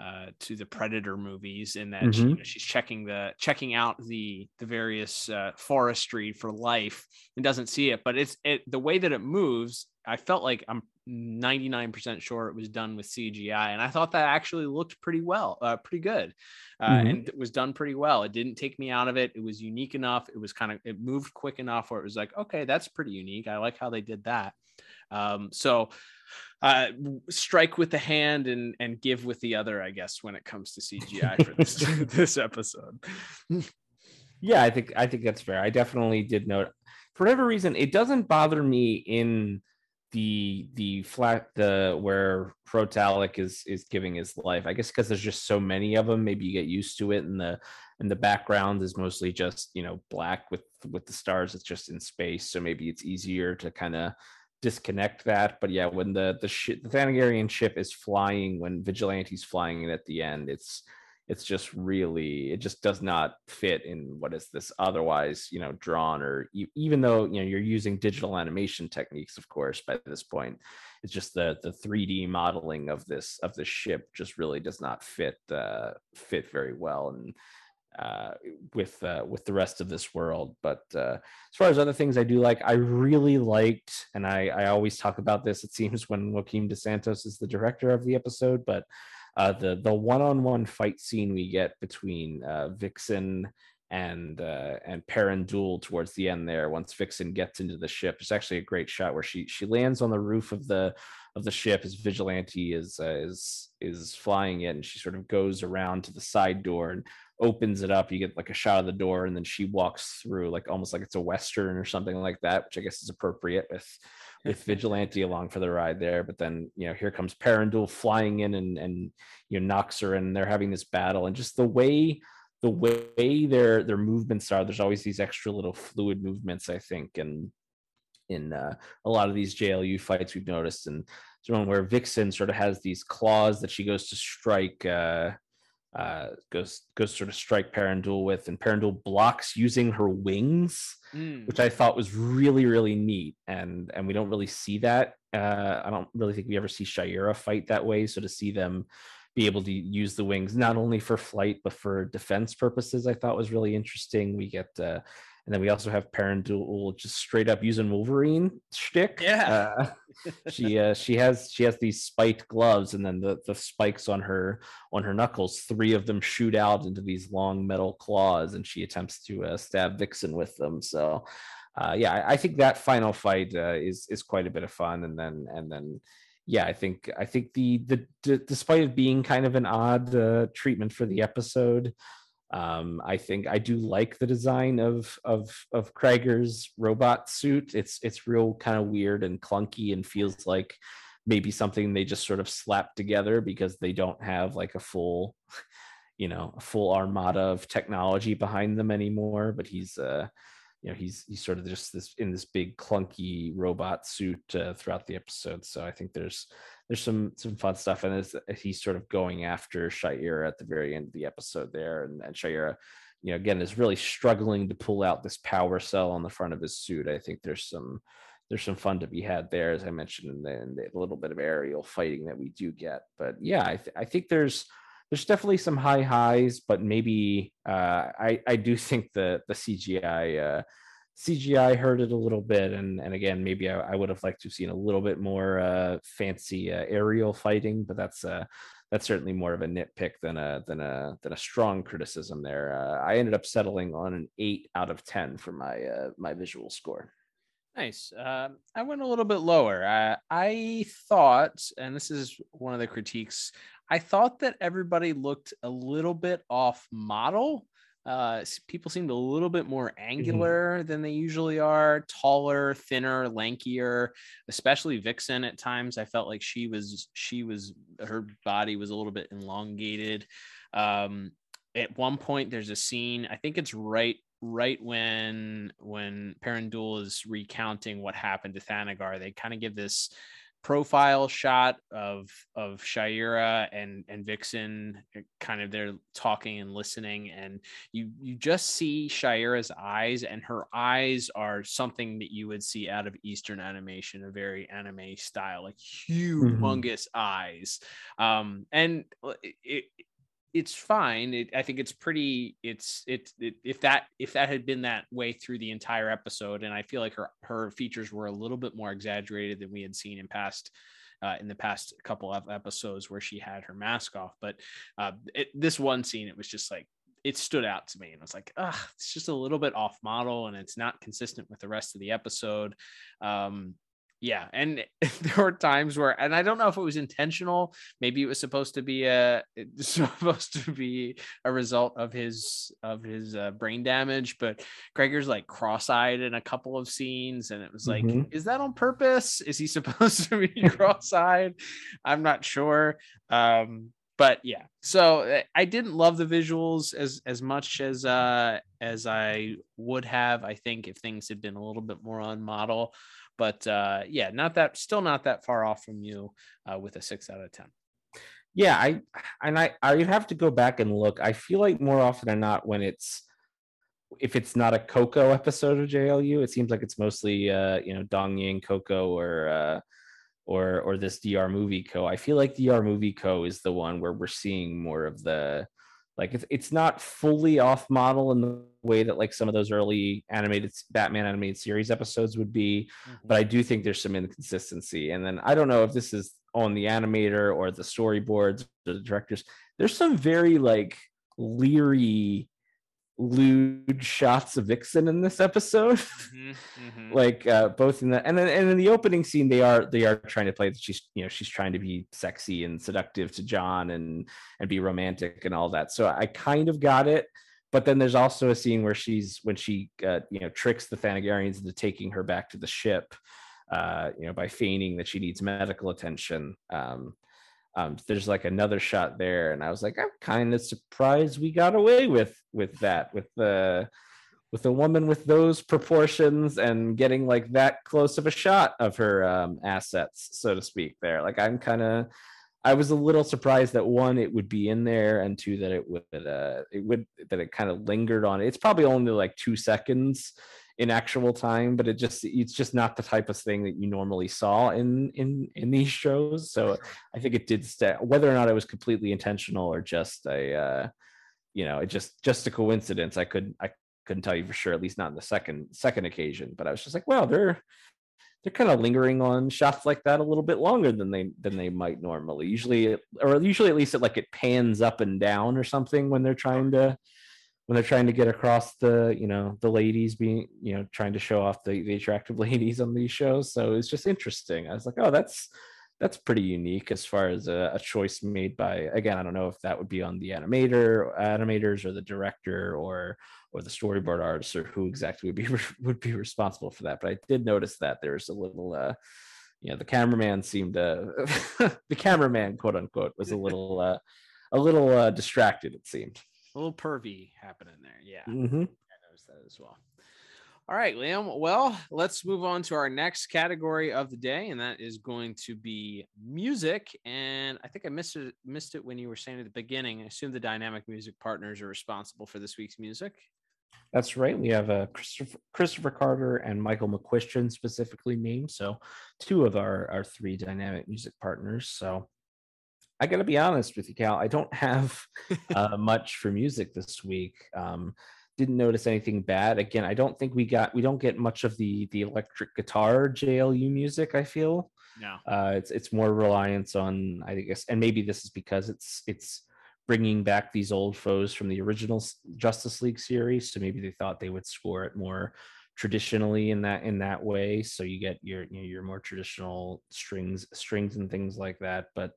uh, to the Predator movies in that mm-hmm. she, you know, she's checking the checking out the the various uh, forestry for life and doesn't see it, but it's it the way that it moves. I felt like I'm 99% sure it was done with CGI, and I thought that actually looked pretty well, uh, pretty good, uh, mm-hmm. and it was done pretty well. It didn't take me out of it. It was unique enough. It was kind of it moved quick enough where it was like, okay, that's pretty unique. I like how they did that. Um, so uh, strike with the hand and and give with the other, I guess, when it comes to CGI for this this episode. Yeah, I think I think that's fair. I definitely did note for whatever reason, it doesn't bother me in the the flat the where Hro Talak is is giving his life. I guess because there's just so many of them, maybe you get used to it, and the and the background is mostly just you know black with with the stars. It's just in space, so maybe it's easier to kind of disconnect that. But yeah, when the the ship, the Thanagarian ship is flying, when Vigilante's flying it at the end, it's it's just really it just does not fit in what is this otherwise you know drawn or even though you know you're using digital animation techniques of course by this point it's just the the 3d modeling of this of the ship just really does not fit uh fit very well and uh, with uh, with the rest of this world. But uh, as far as other things I do like, I really liked, and I, I always talk about this. It seems when Joaquin Dos Santos is the director of the episode, but uh, the the one on one fight scene we get between uh, Vixen and uh, and Paran Dul towards the end there. Once Vixen gets into the ship, it's actually a great shot where she she lands on the roof of the of the ship as Vigilante is uh, is is flying it, and she sort of goes around to the side door and opens it up. You get like a shot of the door, and then she walks through, like almost like it's a western or something like that, which I guess is appropriate with with Vigilante along for the ride there. But then you know here comes Paran flying in and and you know knocks her, and they're having this battle, and just the way the way their their movements are. There's always these extra little fluid movements, I think, and in uh, a lot of these JLU fights we've noticed, and it's one where Vixen sort of has these claws that she goes to strike, uh, uh, goes goes sort of strike Paran Dul with, and Paran Dul blocks using her wings, mm. which I thought was really really neat, and and we don't really see that. Uh, I don't really think we ever see Shayera fight that way, so to see them be able to use the wings not only for flight but for defense purposes, I thought was really interesting. We get uh, and then we also have Paran Dul just straight up using Wolverine shtick. Yeah. Uh, she uh, she has she has these spiked gloves, and then the the spikes on her on her knuckles, three of them shoot out into these long metal claws, and she attempts to uh, stab Vixen with them. So. Uh, yeah, I, I, think that final fight uh, is is quite a bit of fun, and then and then yeah, I think I think the the, the despite it being kind of an odd uh, treatment for the episode, um, I think I do like the design of of of Kragger's robot suit. It's it's real kind of weird and clunky and feels like maybe something they just sort of slapped together because they don't have like a full, you know, a full armada of technology behind them anymore. But he's uh you know he's he's sort of just this in this big clunky robot suit uh, throughout the episode so i think there's there's some some fun stuff and he's sort of going after Shayera at the very end of the episode there. And, and Shayera you know again is really struggling to pull out this power cell on the front of his suit. I think there's some there's some fun to be had there as i mentioned in the, in the little bit of aerial fighting that we do get. But yeah i, th- I think there's there's definitely some high highs, but maybe uh, I I do think the the CGI uh, CGI hurt it a little bit, and and again maybe I, I would have liked to have seen a little bit more uh, fancy uh, aerial fighting, but that's uh, that's certainly more of a nitpick than a than a than a strong criticism there. Uh, I ended up settling on an eight out of ten for my uh, my visual score. Nice. Um, I went a little bit lower. I, I thought, and this is one of the critiques I thought that everybody looked a little bit off model. Uh, people seemed a little bit more Mm-hmm. angular than they usually are, taller, thinner, lankier. Especially Vixen at times, I felt like she was she was her body was a little bit elongated. Um, at one point, there's a scene. I think it's right right when when Paran Dul is recounting what happened to Thanagar. They kind of give this profile shot of of Shayera and and Vixen uh, kind of they're talking and listening and you you just see Shayera's eyes and her eyes are something that you would see out of eastern animation a very anime style like humongous eyes. Um and uh, it it's fine. It, I think it's pretty. It's it's it, if that if that had been that way through the entire episode, and I feel like her her features were a little bit more exaggerated than we had seen in past uh, in the past couple of episodes where she had her mask off. But uh, it, this one scene, it was just like it stood out to me, and I was like, ah, it's just a little bit off model, and it's not consistent with the rest of the episode. Um, yeah and there were times where and i don't know if it was intentional maybe it was supposed to be a supposed to be a result of his of his uh, brain damage but Kragger's like cross-eyed in a couple of scenes and it was like Mhm. is that on purpose? Is he supposed to be cross-eyed? I'm not sure. Um but yeah so uh, i didn't love the visuals as as much as uh as i would have i think if things had been a little bit more on model but uh yeah not that still not that far off from you uh with a six out of ten. Yeah i and i i have to go back and look. I feel like more often than not when it's if it's not a coco episode of jlu it seems like it's mostly uh you know dong yang coco or uh or or this dr movie co. I feel like dr movie co is the one where we're seeing more of the like it's, it's not fully off model in the way that like some of those early animated batman animated series episodes would be mm-hmm. but i do think there's some inconsistency. And then i don't know if this is on the animator or the storyboards or the directors. There's some very like leery lewd shots of vixen in this episode. Mm-hmm. like uh both in the and then and in the opening scene they are they are trying to play that she's you know she's trying to be sexy and seductive to john and and be romantic and all that. So i kind of got it. But then there's also a scene where she's when she uh, you know tricks the thanagarians into taking her back to the ship uh you know by feigning that she needs medical attention um um there's like another shot there and i was like i'm kind of surprised we got away with with that with the with a woman with those proportions and getting like that close of a shot of her um, assets, so to speak. There, like I'm kind of, I was a little surprised that one, it would be in there, and two, that it would, uh, it would that it kind of lingered on. it. It's probably only like two seconds in actual time, but it just it's just not the type of thing that you normally saw in in in these shows. So I think it did stay. Whether or not it was completely intentional or just a, uh, you know, it just just a coincidence. I could I couldn't tell you for sure, at least not in the second second occasion. But I was just like, wow they're they're kind of lingering on shots like that a little bit longer than they than they might normally. Usually, it- or usually at least it like it pans up and down or something when they're trying to when they're trying to get across the you know the ladies being you know trying to show off the, the attractive ladies on these shows. So it's just interesting. I was like oh that's that's pretty unique as far as a, a choice made by again i don't know if that would be on the animator animators or the director or or the storyboard artist or who exactly would be would be responsible for that. But i did notice that there's a little uh you know the cameraman seemed uh the cameraman quote unquote was a little uh a little uh distracted it seemed a little pervy happening there yeah Mhm. i noticed that as well all right liam well let's move on to our next category of the day and that is going to be music and i think i missed it missed it when you were saying at the beginning i assume the dynamic music partners are responsible for this week's music That's right. We have uh, Christopher, Christopher Carter and Michael McCuistion specifically named. So, two of our, our three dynamic music partners. So, I got to be honest with you, Cal. I don't have uh, much for music this week. Um, didn't notice anything bad. Again, I don't think we got we don't get much of the the electric guitar JLU music. I feel no uh, it's it's more reliance on I guess, and maybe this is because it's it's bringing back these old foes from the original Justice League series. So maybe they thought they would score it more traditionally in that in that way. So you get your you know, your more traditional strings strings and things like that. But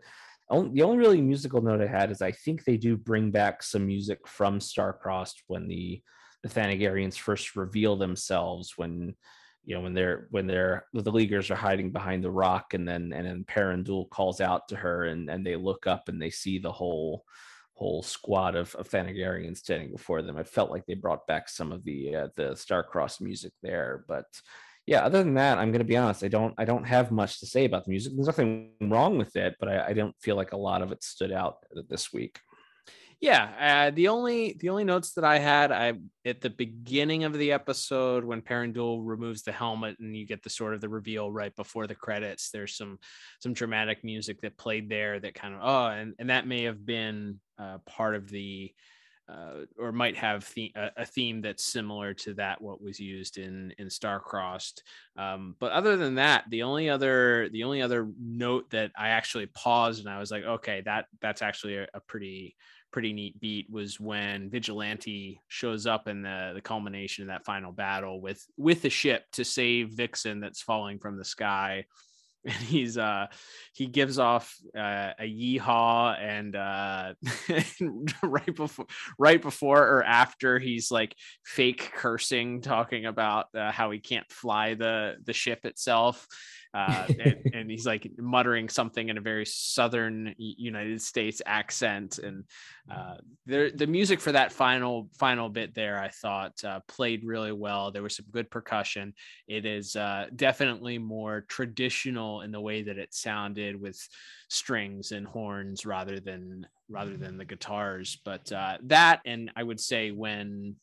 the only really musical note I had is I think they do bring back some music from Starcrossed when the the Thanagarians first reveal themselves when you know when they're when they're the leaguers are hiding behind the rock and then and then Paran Dul calls out to her and and they look up and they see the whole whole squad of, of Thanagarians standing before them. It felt like they brought back some of the uh, the Starcross music there, but yeah, other than that, I'm going to be honest. I don't I don't have much to say about the music. There's nothing wrong with it, but I, I don't feel like a lot of it stood out this week. Yeah, uh, the only the only notes that I had, I at the beginning of the episode when Paran Dul removes the helmet and you get the sort of the reveal right before the credits. There's some some dramatic music that played there that kind of oh, and and that may have been uh, part of the uh, or might have the- a, theme that's similar to that what was used in in Starcrossed. Um, but other than that, the only other the only other note that I actually paused and I was like, okay, that that's actually a, a pretty pretty neat beat was when Vigilante shows up in the the culmination of that final battle with with the ship to save Vixen that's falling from the sky and he's uh he gives off uh, a yeehaw and uh right before right before or after he's like fake cursing talking about uh, how he can't fly the the ship itself uh, and, and, he's like muttering something in a very southern United States accent. And uh, the the music for that final final bit there, I thought uh, played really well. There was some good percussion. It is uh, definitely more traditional in the way that it sounded with strings and horns rather than rather than the guitars. But uh, that, and I would say when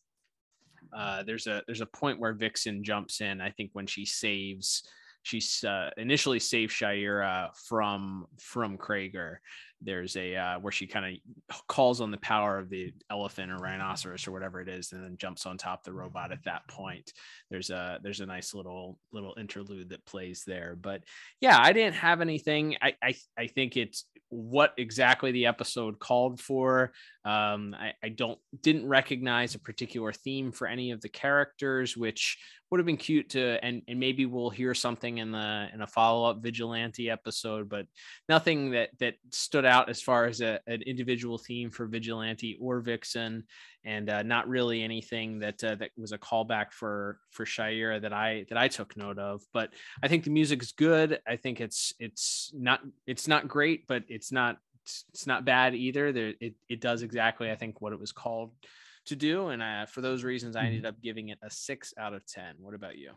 uh, there's a there's a point where Vixen jumps in. I think when she saves she's uh, initially saved Shayera from from Kragger. There's a uh, where she kind of calls on the power of the elephant or rhinoceros or whatever it is, and then jumps on top of the robot at that point. There's a there's a nice little little interlude that plays there. But yeah, I didn't have anything. I I, I think it's what exactly the episode called for. Um, I, I don't didn't recognize a particular theme for any of the characters, which would have been cute to and, and maybe we'll hear something in the in a follow-up vigilante episode but nothing that that stood out as far as a, an individual theme for vigilante or vixen. And uh, not really anything that uh, that was a callback for for Shayera that I that I took note of. But I think the music is good. I think it's it's not it's not great but it's not it's not bad either there it, it does exactly I think what it was called to do. And uh, for those reasons, I ended mm-hmm. up giving it a six out of 10. What about you?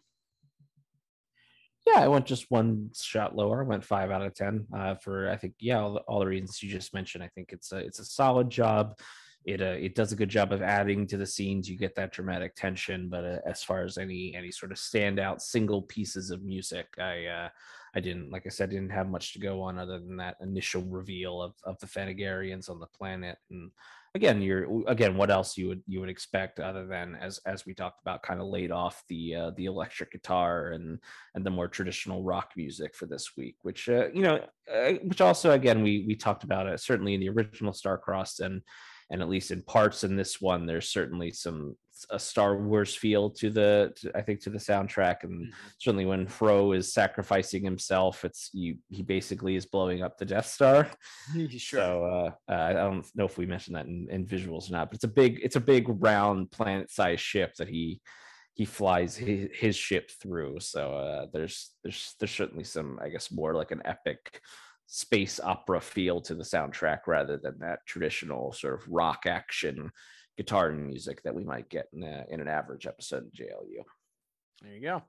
Yeah, I went just one shot lower. I went five out of ten uh, for I think yeah all the, all the reasons you just mentioned. I think it's a it's a solid job. It uh, it does a good job of adding to the scenes. You get that dramatic tension, but uh, as far as any any sort of standout single pieces of music, I uh, I didn't like I said didn't have much to go on other than that initial reveal of of the Thanagarians on the planet. And again you're again what else you would you would expect other than as as we talked about kind of laid off the uh, the electric guitar and and the more traditional rock music for this week which uh, you know uh, which also again we we talked about it certainly in the original Starcrossed and and at least in parts in this one there's certainly some a star wars feel to the to, i think to the soundtrack and mm-hmm. certainly when Hro is sacrificing himself it's you he basically is blowing up the death star sure. so uh, uh, i don't know if we mentioned that in, in visuals or not but it's a big it's a big round planet sized ship that he he flies his, his ship through so uh, there's there's there's certainly some i guess more like an epic space opera feel to the soundtrack rather than that traditional sort of rock action guitar music that we might get in, a, in an average episode of JLU. There you go.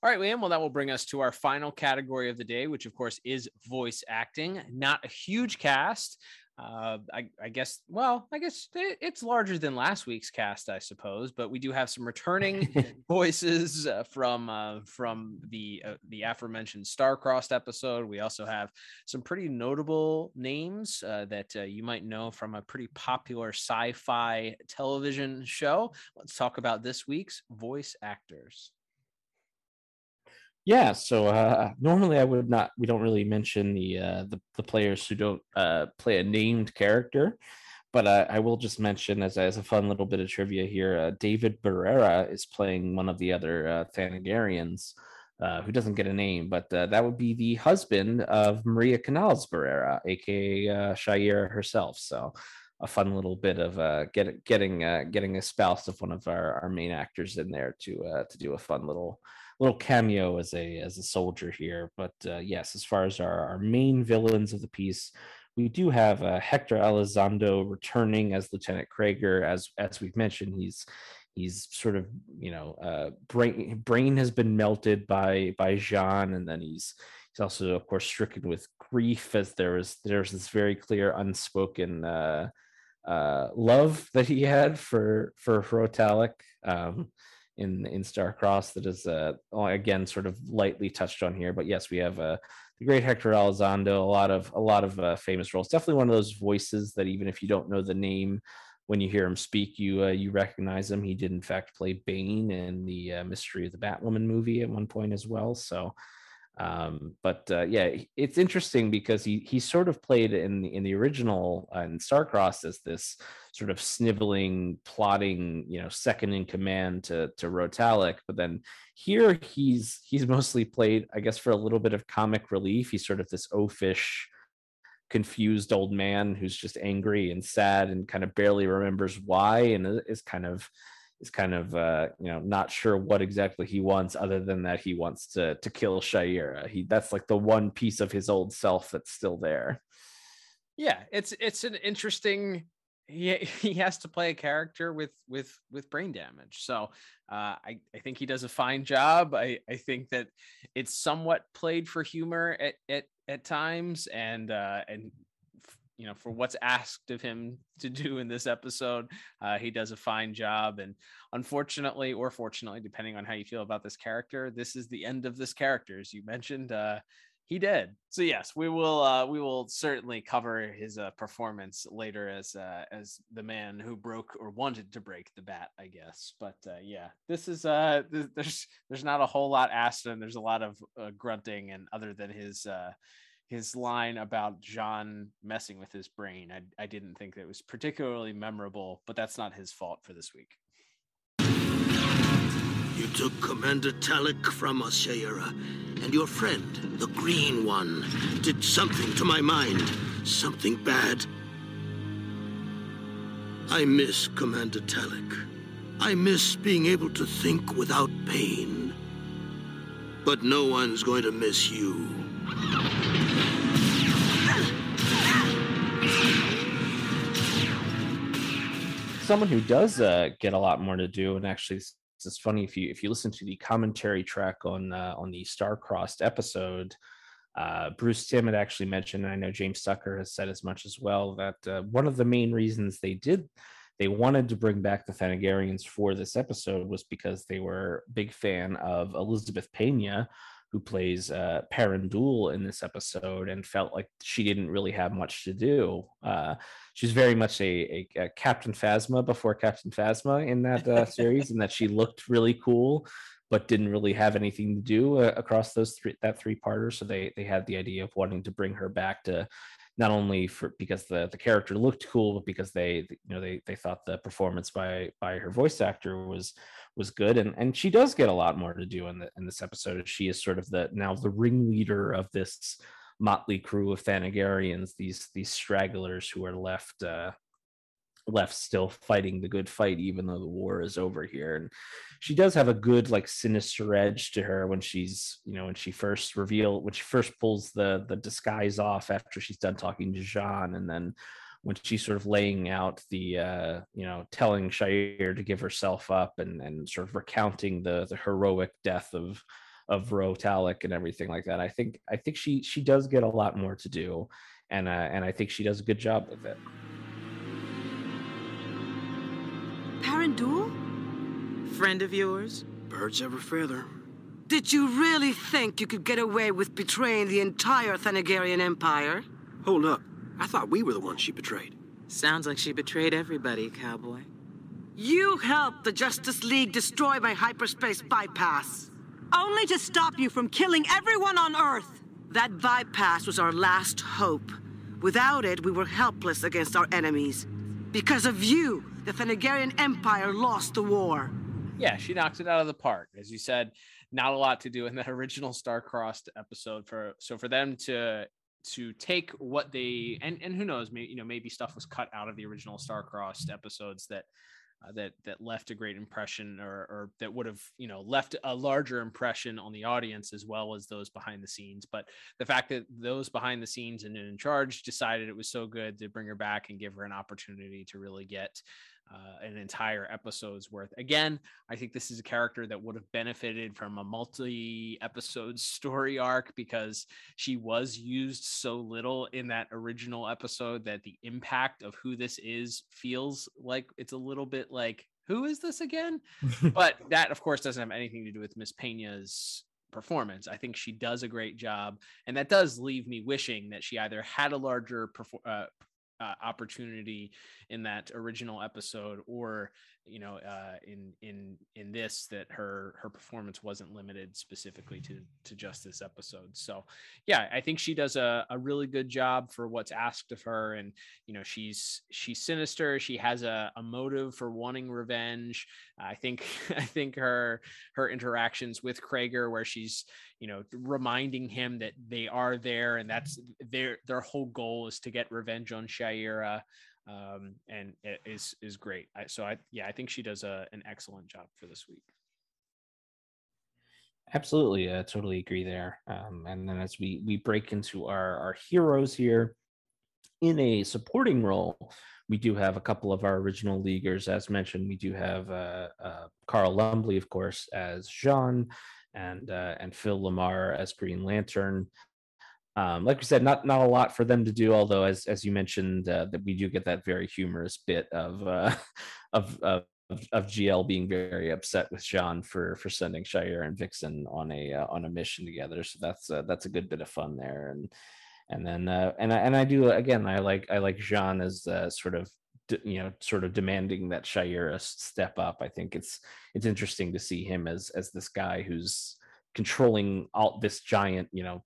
All right, Liam. Well, that will bring us to our final category of the day, which of course is voice acting. Not a huge cast, uh, I, I, guess, well, I guess it's larger than last week's cast, I suppose, but we do have some returning voices uh, from uh, from the uh, the aforementioned Starcrossed episode. We also have some pretty notable names uh, that uh, you might know from a pretty popular sci-fi television show. Let's talk about this week's voice actors. Yeah, so uh, normally I would not. We don't really mention the uh, the, the players who don't uh, play a named character, but I will just mention as as a fun little bit of trivia here. Uh, David Barrera is playing one of the other uh, Thanagarians. uh, who doesn't get a name, but uh, that would be the husband of Maria Canals Barrera, aka uh, herself. So a fun little bit of uh, get, getting uh, getting a spouse of one of our, our main actors in there to uh, to do a fun little little cameo as a as a soldier here. But uh, yes, as far as our, our main villains of the piece, we do have uh, Hector Elizondo returning as Lieutenant Kragger. As as we've mentioned, he's he's sort of you know uh, brain brain has been melted by by Jean, and then he's he's also of course stricken with grief as there was there's this very clear unspoken uh, uh, love that he had for for Hro Talak um, in in Starcross that is uh, again sort of lightly touched on here. But yes, we have uh, the great Hector Elizondo, a lot of a lot of uh, famous roles. Definitely one of those voices that even if you don't know the name, when you hear him speak, you uh, you recognize him. He did in fact play Bane in the uh, Mystery of the Batwoman movie at one point as well. So um, but uh, yeah, it's interesting because he he sort of played in the in the original uh, in Starcross as this sort of sniveling, plotting, you know, second in command to to Hro Talak. But then here he's he's mostly played, I guess, for a little bit of comic relief. He's sort of this oafish, confused old man who's just angry and sad and kind of barely remembers why and is kind of is kind of uh, you know not sure what exactly he wants other than that he wants to to kill Shayera. He that's like the one piece of his old self that's still there. Yeah, it's it's an interesting he he has to play a character with with with brain damage. So uh, I I think he does a fine job. I I think that it's somewhat played for humor at at at times and uh and you know for what's asked of him to do in this episode. Uh, he does a fine job and unfortunately or fortunately depending on how you feel about this character this is the end of this character as you mentioned. Uh, he did. So yes we will uh, we will certainly cover his uh, performance later as uh, as the man who broke or wanted to break the bat i guess. But uh, yeah this is uh there's there's not a whole lot asked and there's a lot of grunting and other than his uh his line about John messing with his brain. I, I didn't think that was particularly memorable, but that's not his fault for this week. You took Commander Talak from us, Shayera, and your friend, the Green One, did something to my mind. Something bad. I miss Commander Talak. I miss being able to think without pain. But no one's going to miss you. Someone who does uh, get a lot more to do, and actually, it's funny if you if you listen to the commentary track on uh, on the Star-Crossed episode. Uh, Bruce Timm had actually mentioned, and I know James Tucker has said as much as well, that uh, one of the main reasons they did they wanted to bring back the Thanagarians for this episode was because they were big fan of Elizabeth Pena, who plays uh, Paran Dul in this episode, and felt like she didn't really have much to do. Uh, she's very much a, a, a, Captain Phasma before Captain Phasma in that uh, series, and that she looked really cool, but didn't really have anything to do uh, across those three that three parter. So they they had the idea of wanting to bring her back to not only for because the the character looked cool, but because they you know they they thought the performance by by her voice actor was was good, and and she does get a lot more to do in the in this episode. She is sort of the now the ringleader of this motley crew of Thanagarians, these these stragglers who are left uh, left still fighting the good fight even though the war is over here and she does have a good like sinister edge to her when she's you know when she first reveal when she first pulls the the disguise off after she's done talking to Jean and then when she's sort of laying out the uh you know telling Shayera to give herself up and and sort of recounting the the heroic death of of Hro Talak and everything like that I think I think she she does get a lot more to do and uh, and I think she does a good job with it. Paran Dul? Friend of yours? Birds of a feather. Did you really think you could get away with betraying the entire Thanagarian Empire? Hold up. I thought we were the ones she betrayed. Sounds like she betrayed everybody, cowboy. You helped the Justice League destroy my hyperspace bypass. Only to stop you from killing everyone on Earth. That bypass was our last hope. Without it, we were helpless against our enemies. Because of you, the Thanagarian Empire lost the war. Yeah, she knocked it out of the park. As you said, not a lot to do in that original star-crossed episode for so for them to to take what they and and who knows maybe you know maybe stuff was cut out of the original star-crossed episodes that uh, that that left a great impression or, or that would have you know left a larger impression on the audience as well as those behind the scenes. But the fact that those behind the scenes and in charge decided it was so good to bring her back and give her an opportunity to really get uh, an entire episode's worth. Again, I think this is a character that would have benefited from a multi episode story arc because she was used so little in that original episode that the impact of who this is feels like it's a little bit like, who is this again? but that, of course, doesn't have anything to do with Miss Pena's performance. I think she does a great job, and that does leave me wishing that she either had a larger perfor- uh, uh, opportunity in that original episode or you know uh, in in in this that her her performance wasn't limited specifically to to just this episode. So yeah i think she does a, a really good job for what's asked of her. And you know she's she's sinister. She has a, a motive for wanting revenge. I think i think her her interactions with Kragger where she's you know reminding him that they are there and that's their their whole goal is to get revenge on Shayera um, and it is is great. I, so I yeah, I think she does a, an excellent job for this week. Absolutely, I totally agree there. Um, and then as we we break into our our heroes here, in a supporting role, we do have a couple of our original leaguers. As mentioned, we do have uh, uh, Carl Lumbly, of course, as J'onn, and uh, and Phil LaMarr as Green Lantern. Um, like we said, not not a lot for them to do. Although, as as you mentioned, uh, that we do get that very humorous bit of uh, of, of of GL being very upset with J'onn for for sending Shayera and Vixen on a uh, on a mission together. So that's uh, that's a good bit of fun there. And and then uh, and I, and I do again. I like I like J'onn as uh, sort of you know sort of demanding that Shayera step up. I think it's it's interesting to see him as as this guy who's controlling all this giant you know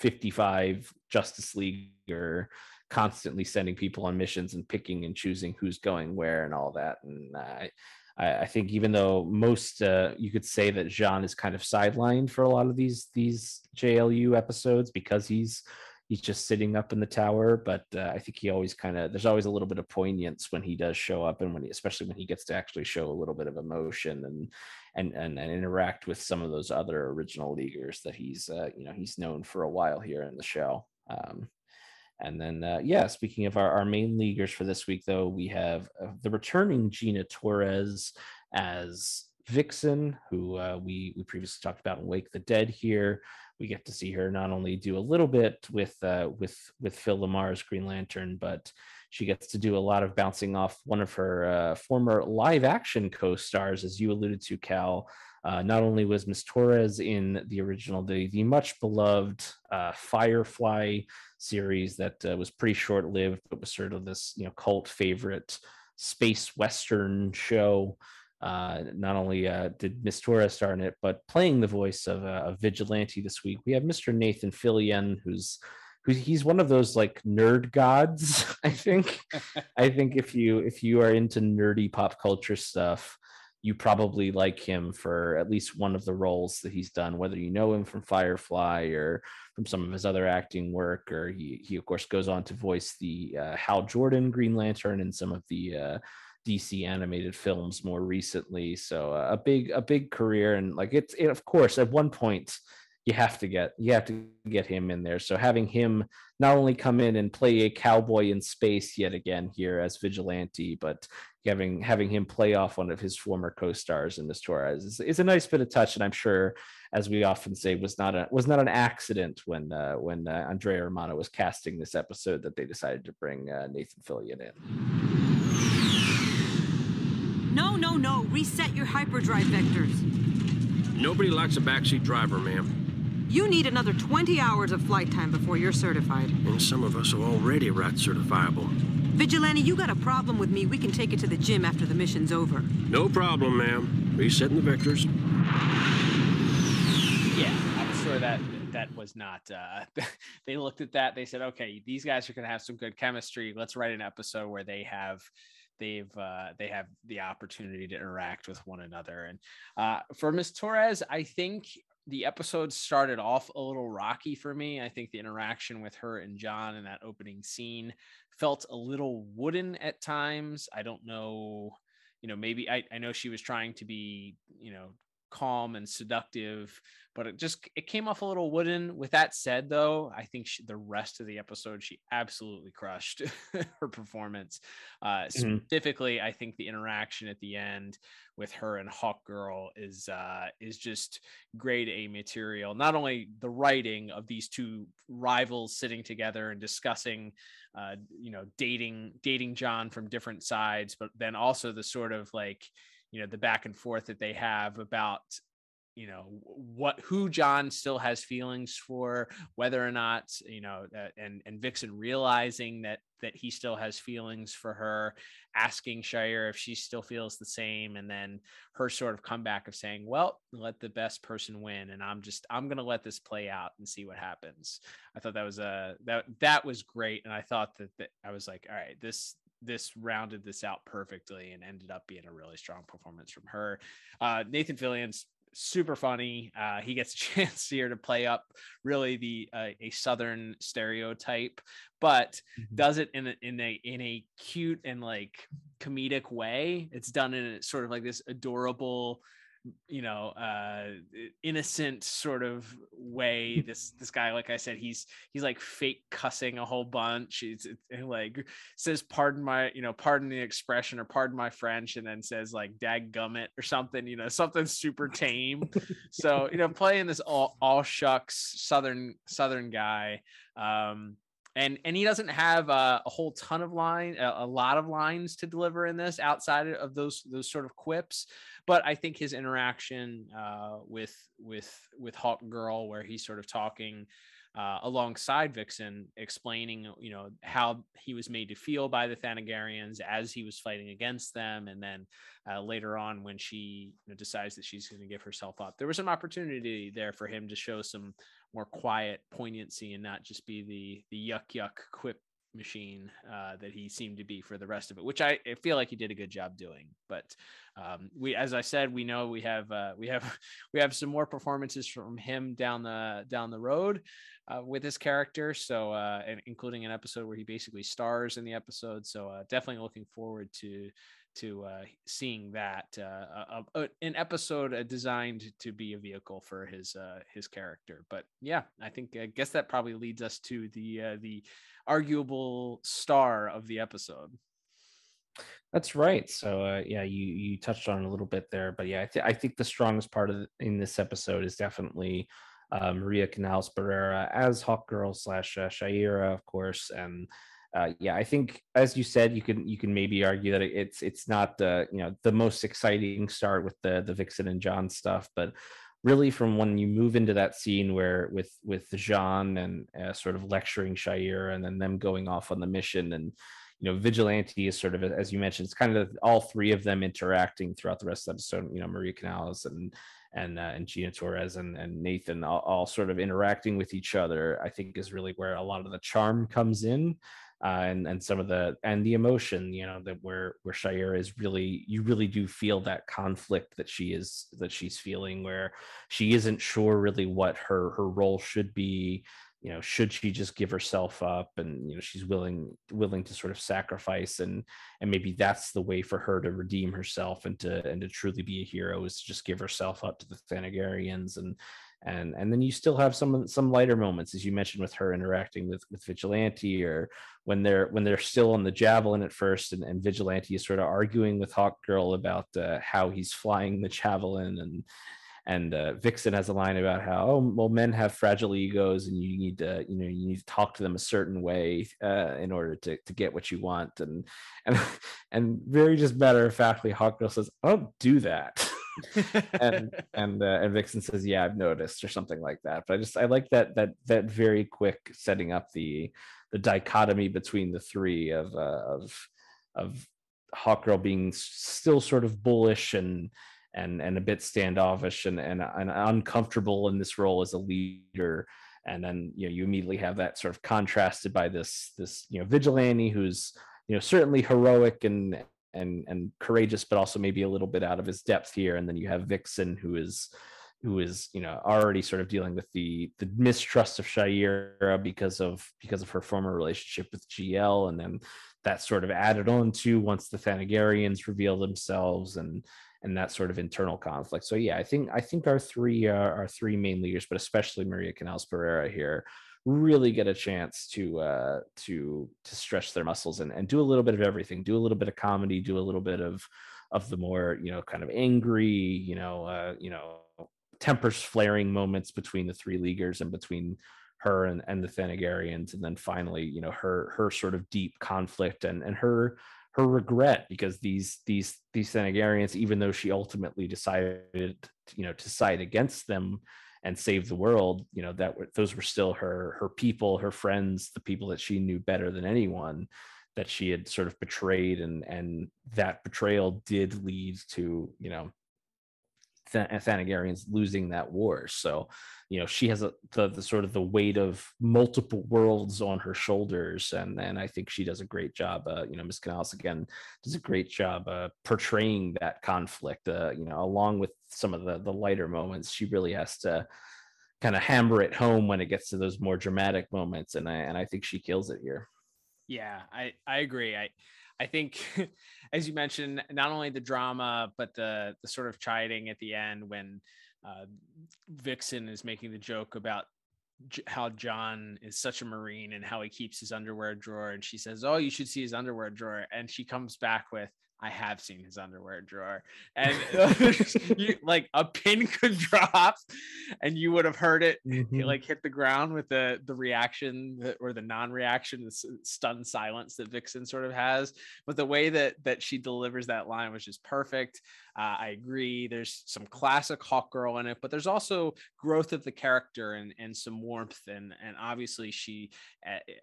55 Justice League or constantly sending people on missions and picking and choosing who's going where and all that. And I, I think even though most uh, you could say that J'onn is kind of sidelined for a lot of these these JLU episodes because he's he's just sitting up in the tower. But uh, I think he always kind of there's always a little bit of poignance when he does show up, and when he, especially when he gets to actually show a little bit of emotion and and and, and interact with some of those other original leaguers that he's uh, you know he's known for a while here in the show. Um, and then, uh, yeah, speaking of our, our main leaguers for this week, though, we have uh, the returning Gina Torres as Vixen, who uh, we we previously talked about in Wake the Dead. Here, we get to see her not only do a little bit with uh, with with Phil LaMarr's Green Lantern, but she gets to do a lot of bouncing off one of her uh, former live action co stars, as you alluded to, Cal. Uh, not only was Miss Torres in the original, the, the much beloved uh, Firefly series that uh, was pretty short lived, but was sort of this you know cult favorite space western show. Uh, not only uh, did Miss Torres star in it, but playing the voice of uh, a vigilante this week, we have Mr. Nathan Fillion, who's who he's one of those like nerd gods i think i think if you if you are into nerdy pop culture stuff you probably like him for at least one of the roles that he's done whether you know him from firefly or from some of his other acting work or he he of course goes on to voice the uh, hal jordan green lantern in some of the uh, DC animated films more recently. So uh, a big a big career and like it's it, of course at one point you have to get you have to get him in there. So having him not only come in and play a cowboy in space yet again here as vigilante, but having having him play off one of his former co-stars in this Torres is, is a nice bit of touch, and I'm sure, as we often say, was not a was not an accident when uh, when uh, Andrea Romano was casting this episode that they decided to bring uh, Nathan Fillion in. No, no, no! Reset your hyperdrive vectors. Nobody likes a backseat driver, ma'am. You need another 20 hours of flight time before you're certified. And some of us are already rat certifiable. Vigilante, you got a problem with me. We can take it to the gym after the mission's over. No problem, ma'am. Resetting the vectors. Yeah, I'm sure that that was not uh they looked at that they said okay these guys are going to have some good chemistry let's write an episode where they have they've uh, they have the opportunity to interact with one another. And uh, for Miss Torres, I think the episode started off a little rocky for me. I think the interaction with her and John in that opening scene felt a little wooden at times. I don't know, you know, maybe I, I know she was trying to be, you know, calm and seductive but it just it came off a little wooden. With that said though i think she, the rest of the episode she absolutely crushed her performance. Uh mm-hmm. specifically i think the interaction at the end with her and hawk girl is uh is just grade a material. Not only the writing of these two rivals sitting together and discussing uh you know dating dating john from different sides but then also the sort of like you know the back and forth that they have about you know what who John still has feelings for, whether or not you know, uh, and and Vixen realizing that that he still has feelings for her, asking Shayera if she still feels the same, and then her sort of comeback of saying, "Well, let the best person win," and I'm just I'm gonna let this play out and see what happens. I thought that was a that that was great, and I thought that, that I was like, all right, this this rounded this out perfectly and ended up being a really strong performance from her. Uh, Nathan Fillion's super funny. Uh, he gets a chance here to play up really the uh, a southern stereotype, but mm-hmm. does it in a, in a in a cute and like comedic way. It's done in a, sort of like this adorable you know uh innocent sort of way this this guy like i said he's he's like fake cussing a whole bunch. He's like says pardon my you know pardon the expression or pardon my french and then says like dag gummit or something you know something super tame. So you know playing this all all shucks southern southern guy um and and he doesn't have a, a whole ton of line a, a, lot of lines to deliver in this outside of those those sort of quips. But i think his interaction uh, with with with hawk girl where he's sort of talking uh, alongside Vixen, explaining, you know, how he was made to feel by the Thanagarians as he was fighting against them, and then uh, later on when she you know, decides that she's going to give herself up, there was an opportunity there for him to show some more quiet poignancy and not just be the the yuck yuck quip machine uh, that he seemed to be for the rest of it, which I, I feel like he did a good job doing. But um, we, as I said, we know we have uh, we have we have some more performances from him down the down the road uh, with his character. So, uh, and including an episode where he basically stars in the episode. So, uh, definitely looking forward to to uh, seeing that uh, uh, an episode uh, designed to be a vehicle for his uh, his character. But yeah, I think I guess that probably leads us to the uh, the arguable star of the episode. That's right. So uh, yeah, you you touched on a little bit there, but yeah, I, th- I think the strongest part of the, in this episode is definitely uh, Maria Canals Barrera as Hawk Girl slash uh, Shayera, of course, and uh, yeah, I think as you said, you can you can maybe argue that it's it's not the you know the most exciting start with the the Vixen and John stuff, but really from when you move into that scene where with with J'onn and uh, sort of lecturing Shayera and then them going off on the mission and you know vigilante is sort of as you mentioned it's kind of all three of them interacting throughout the rest of the episode you know maria canals and and uh, and gina torres and, and nathan all, all, sort of interacting with each other i think is really where a lot of the charm comes in uh, and and some of the and the emotion you know that where where Shayera is really you really do feel that conflict that she is that she's feeling where she isn't sure really what her her role should be you know should she just give herself up and you know she's willing willing to sort of sacrifice and and maybe that's the way for her to redeem herself and to and to truly be a hero is to just give herself up to the Thanagarians and and and then you still have some some lighter moments as you mentioned with her interacting with with vigilante or when they're when they're still on the javelin at first and, and vigilante is sort of arguing with hawk girl about uh, how he's flying the javelin and and uh, Vixen has a line about how oh well men have fragile egos and you need to you know you need to talk to them a certain way uh, in order to, to get what you want. And and and very just matter of factly Hawkgirl says I don't do that. And and uh, and Vixen says yeah I've noticed or something like that. But I just I like that that that very quick setting up the the dichotomy between the three of uh, of of Hawkgirl being still sort of bullish and and and a bit standoffish and, and and uncomfortable in this role as a leader and then you know you immediately have that sort of contrasted by this this you know vigilante who's you know certainly heroic and and and courageous, but also maybe a little bit out of his depth here. And then you have Vixen, who is who is you know already sort of dealing with the the mistrust of Shayera because of because of her former relationship with GL, and then that sort of added on to once the Thanagarians reveal themselves and and that sort of internal conflict. So yeah, I think I think our three uh, our three main leaders, but especially Maria Canals Barrera here, really get a chance to uh, to to stretch their muscles and, and do a little bit of everything. Do a little bit of comedy. Do a little bit of of the more you know kind of angry you know uh, you know tempers flaring moments between the three leaguers and between her and, and the Thanagarians, and then finally, you know, her her sort of deep conflict and and her her regret because these these these Thanagarians, even though she ultimately decided, you know, to side against them and save the world, you know, that those were still her her people, her friends, the people that she knew better than anyone that she had sort of betrayed and and that betrayal did lead to you know Thanagarians losing that war. So, you know, she has a, the, the, sort of the weight of multiple worlds on her shoulders, and and I think she does a great job. Uh, you know, Miss Canals again does a great job uh, portraying that conflict. Uh, you know, along with some of the the lighter moments, she really has to kind of hammer it home when it gets to those more dramatic moments, and I and I think she kills it here. Yeah, I I agree. I I think, as you mentioned, not only the drama, but the the sort of chiding at the end when uh, Vixen is making the joke about j- how John is such a marine and how he keeps his underwear drawer, and she says, "Oh, you should see his underwear drawer," and she comes back with, I have seen his underwear drawer, and you, like a pin could drop, and you would have heard it mm-hmm. like hit the ground with the the reaction that, or the non-reaction, the stunned silence that Vixen sort of has. But the way that that she delivers that line was just perfect. Uh, I agree. There's some classic Hawk Girl in it, but there's also growth of the character and and some warmth, and and obviously she,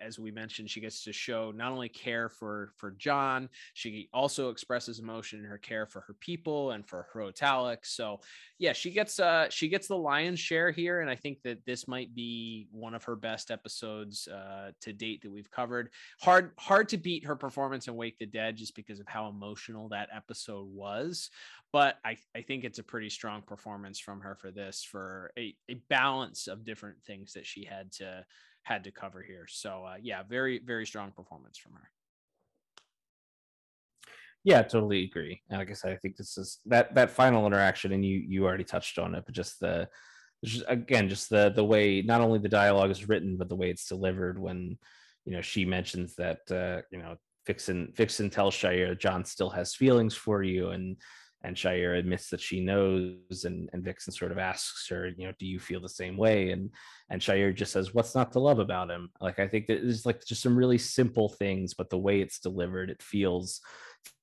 as we mentioned, she gets to show not only care for for John, she also expresses emotion in her care for her people and for Hro Talak. So yeah, she gets uh she gets the lion's share here, and I think that this might be one of her best episodes uh, to date that we've covered. Hard hard to beat her performance in Wake the Dead just because of how emotional that episode was but I, I think it's a pretty strong performance from her for this for a, a balance of different things that she had to had to cover here so uh, yeah very very strong performance from her yeah totally agree and like i said i think this is that that final interaction and you you already touched on it but just the just, again just the the way not only the dialogue is written but the way it's delivered when you know she mentions that uh you know Vixen Vixen tells Shayera John still has feelings for you and and Shayera admits that she knows and, and Vixen sort of asks her, you know, do you feel the same way? And and Shayera just says, What's not to love about him? Like I think that there's like just some really simple things, but the way it's delivered, it feels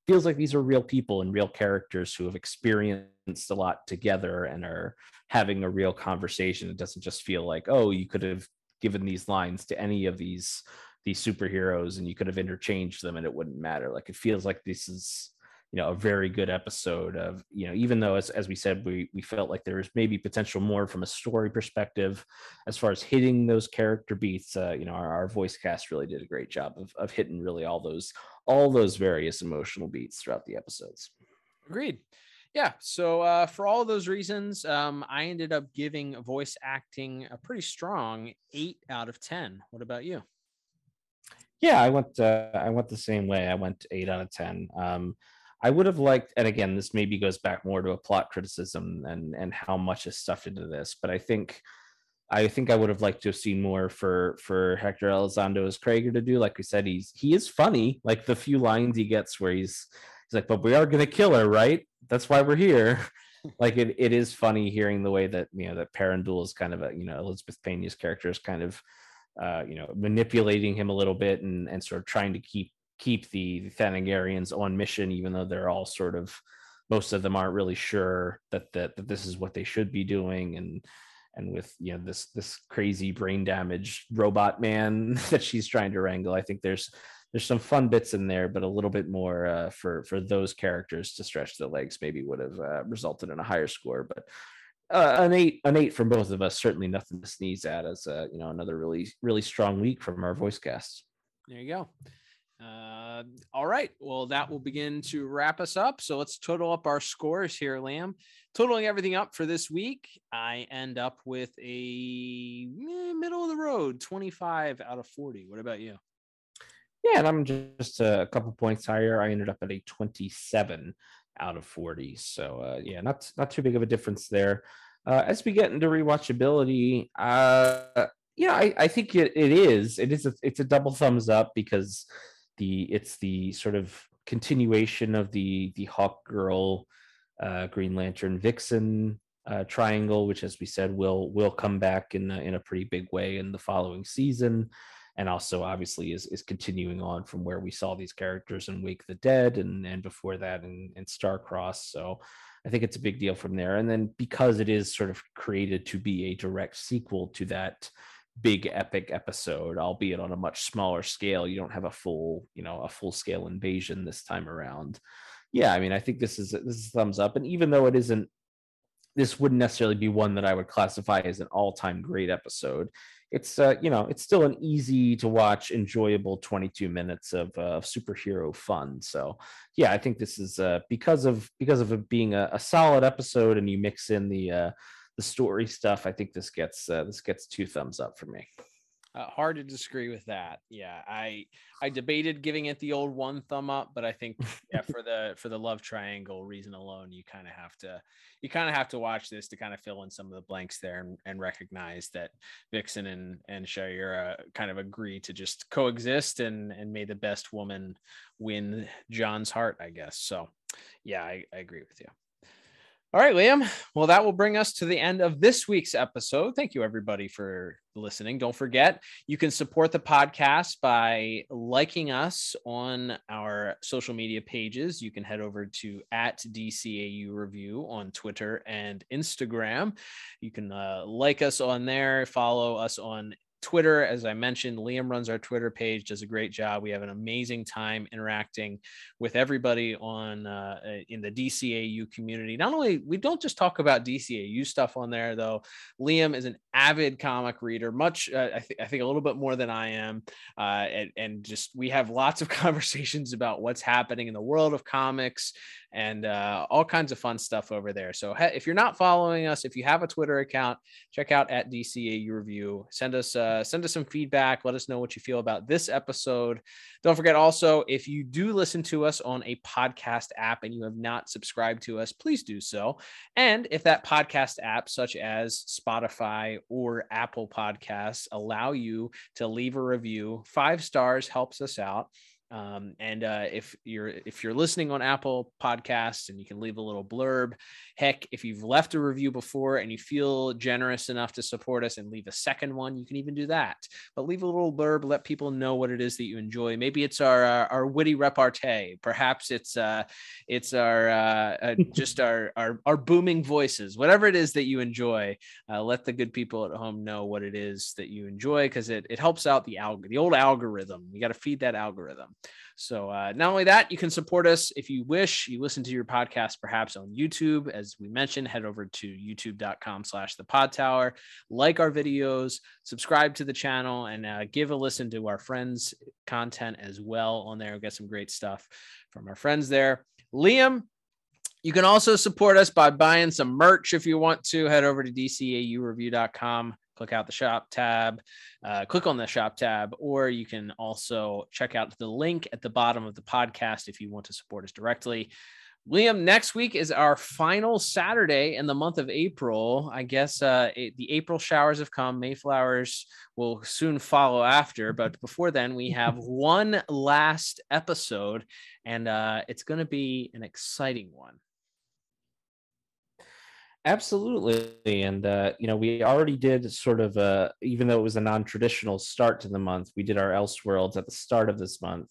feels like these are real people and real characters who have experienced a lot together and are having a real conversation. It doesn't just feel like, oh, you could have given these lines to any of these these superheroes and you could have interchanged them and it wouldn't matter. Like it feels like this is you know a very good episode of you know even though as, as we said we we felt like there was maybe potential more from a story perspective as far as hitting those character beats uh, you know our, our voice cast really did a great job of, of hitting really all those all those various emotional beats throughout the episodes. Agreed. Yeah so uh, for all those reasons um, i ended up giving voice acting a pretty strong 8 out of 10 what about you? Yeah i went uh, i went the same way. I went 8 out of 10 um, I would have liked, and again, this maybe goes back more to a plot criticism and and how much is stuffed into this, but I think I think I would have liked to have seen more for for Hector Elizondo as Kragger to do. Like we said, he's he is funny. Like the few lines he gets where he's he's like, "But we are gonna kill her, right? That's why we're here." like it, it is funny hearing the way that you know that Paran Dul is kind of a you know Elizabeth Pena's character is kind of uh, you know manipulating him a little bit and and sort of trying to keep keep the Thanagarians on mission, even though they're all sort of most of them aren't really sure that that, that this is what they should be doing and and with you know this this crazy brain damage robot man that she's trying to wrangle i think there's there's some fun bits in there but a little bit more uh, for for those characters to stretch the legs maybe would have uh, resulted in a higher score but uh, an eight an eight from both of us certainly nothing to sneeze at as uh, you know another really really strong week from our voice casts there you go Uh, all right. Well, that will begin to wrap us up. So let's total up our scores here, Liam. Totaling everything up for this week, I end up with a eh, middle of the road 25 out of 40. What about you? Yeah, and I'm just a couple points higher. I ended up at a 27 out of 40. So uh, yeah, not not too big of a difference there. Uh, as we get into rewatchability, uh, yeah, I, I think it, it is. It is. A, it's a double thumbs up because the it's the sort of continuation of the the Hawk Girl, uh, Green Lantern, Vixen uh, triangle, which, as we said, will will come back in a, in a pretty big way in the following season, and also obviously is is continuing on from where we saw these characters in Wake the Dead and and before that in, in Starcross. So. I think it's a big deal from there. And then because it is sort of created to be a direct sequel to that big epic episode albeit on a much smaller scale you don't have a full you know a full scale invasion this time around yeah i mean i think this is this is thumbs up and even though it isn't this wouldn't necessarily be one that i would classify as an all-time great episode it's uh, you know it's still an easy to watch enjoyable 22 minutes of, uh, superhero fun so yeah i think this is uh, because of because of it being a, a solid episode and you mix in the uh, the story stuff, I think this gets uh, this gets two thumbs up for me. Uh, hard to disagree with that. Yeah, I I debated giving it the old one thumb up, but I think yeah for the for the love triangle reason alone, you kind of have to you kind of have to watch this to kind of fill in some of the blanks there and, and recognize that Vixen and and Shayera kind of agree to just coexist and and may the best woman win John's heart, I guess. So yeah, I, I agree with you. All right, Liam. Well, that will bring us to the end of this week's episode. Thank you, everybody, for listening. Don't forget, you can support the podcast by liking us on our social media pages. You can head over to at DCAU Review on Twitter and Instagram. You can uh, like us on there, follow us on Twitter, as I mentioned, Liam runs our Twitter page, does a great job. We have an amazing time interacting with everybody on uh, in the DCAU community. Not only we don't just talk about DCAU stuff on there, though. Liam is an avid comic reader, much uh, I, th- I, think a little bit more than I am, uh, and, and just we have lots of conversations about what's happening in the world of comics and uh, all kinds of fun stuff over there. So if you're not following us, if you have a Twitter account, check out at DCAU Review. Send us uh, send us some feedback. Let us know what you feel about this episode. Don't forget also if you do listen to us on a podcast app and you have not subscribed to us, please do so. And if that podcast app, such as Spotify or Apple Podcasts, allow you to leave a review, five stars helps us out. Um, and uh, if you're if you're listening on Apple Podcasts and you can leave a little blurb, heck, if you've left a review before and you feel generous enough to support us and leave a second one, you can even do that. But leave a little blurb, let people know what it is that you enjoy. Maybe it's our uh, our witty repartee. Perhaps it's uh it's our uh, uh just our, our our booming voices. Whatever it is that you enjoy, uh, let the good people at home know what it is that you enjoy because it it helps out the alg the old algorithm. You got to feed that algorithm. So uh, not only that, you can support us if you wish. You listen to your podcast perhaps on YouTube. As we mentioned, head over to youtube.com slash the Podtower, like our videos, subscribe to the channel, and uh, give a listen to our friends' content as well on there. We'll get some great stuff from our friends there. Liam, you can also support us by buying some merch if you want to. Head over to dcaureview.com click out the shop tab, uh, click on the shop tab, or you can also check out the link at the bottom of the podcast if you want to support us directly. Liam, next week is our final Saturday in the month of April. I guess uh, it, the April showers have come. Mayflowers will soon follow after. But before then, we have one last episode, and uh, it's going to be an exciting one. Absolutely. And, uh, you know, we already did sort of, uh, even though it was a non traditional start to the month, we did our Elseworlds at the start of this month.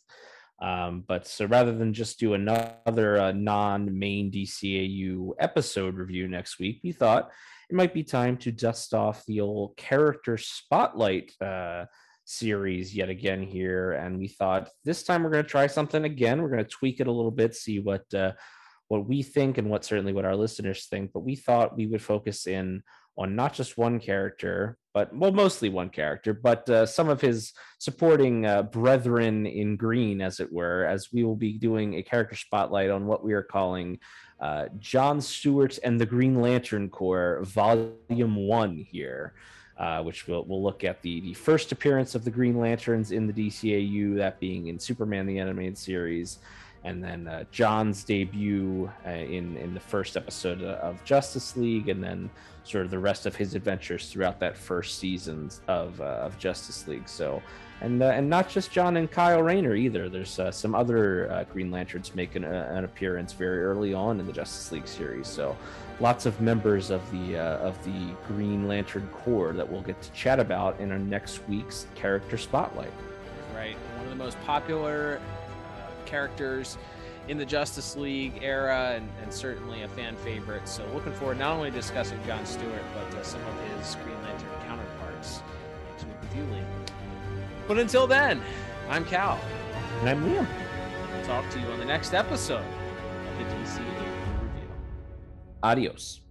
Um, but so rather than just do another uh, non main DCAU episode review next week, we thought it might be time to dust off the old character spotlight uh, series yet again here. And we thought this time we're going to try something again. We're going to tweak it a little bit, see what uh, what we think and what certainly what our listeners think, but we thought we would focus in on not just one character, but well, mostly one character, but uh, some of his supporting uh, brethren in green, as it were, as we will be doing a character spotlight on what we are calling uh, John Stewart and the Green Lantern Corps, Volume One here. Uh, which we'll, we'll look at the, the first appearance of the Green Lanterns in the DCAU, that being in Superman the Animated Series, and then uh, John's debut uh, in in the first episode of Justice League, and then sort of the rest of his adventures throughout that first season of uh, of Justice League. So, and uh, and not just John and Kyle Rayner either. There's uh, some other uh, Green Lanterns making an appearance very early on in the Justice League series. So, lots of members of the of the Green Lantern Corps that we'll get to chat about in our next week's character spotlight. Right, one of the most popular characters in the Justice League era and, and, certainly a fan favorite. So looking forward not only to discussing John Stewart, but uh, some of his Green Lantern counterparts next week with you, Lee. But until then, I'm Cal. And I'm Liam. I'll talk to you on the next episode of the DC Review. Adios.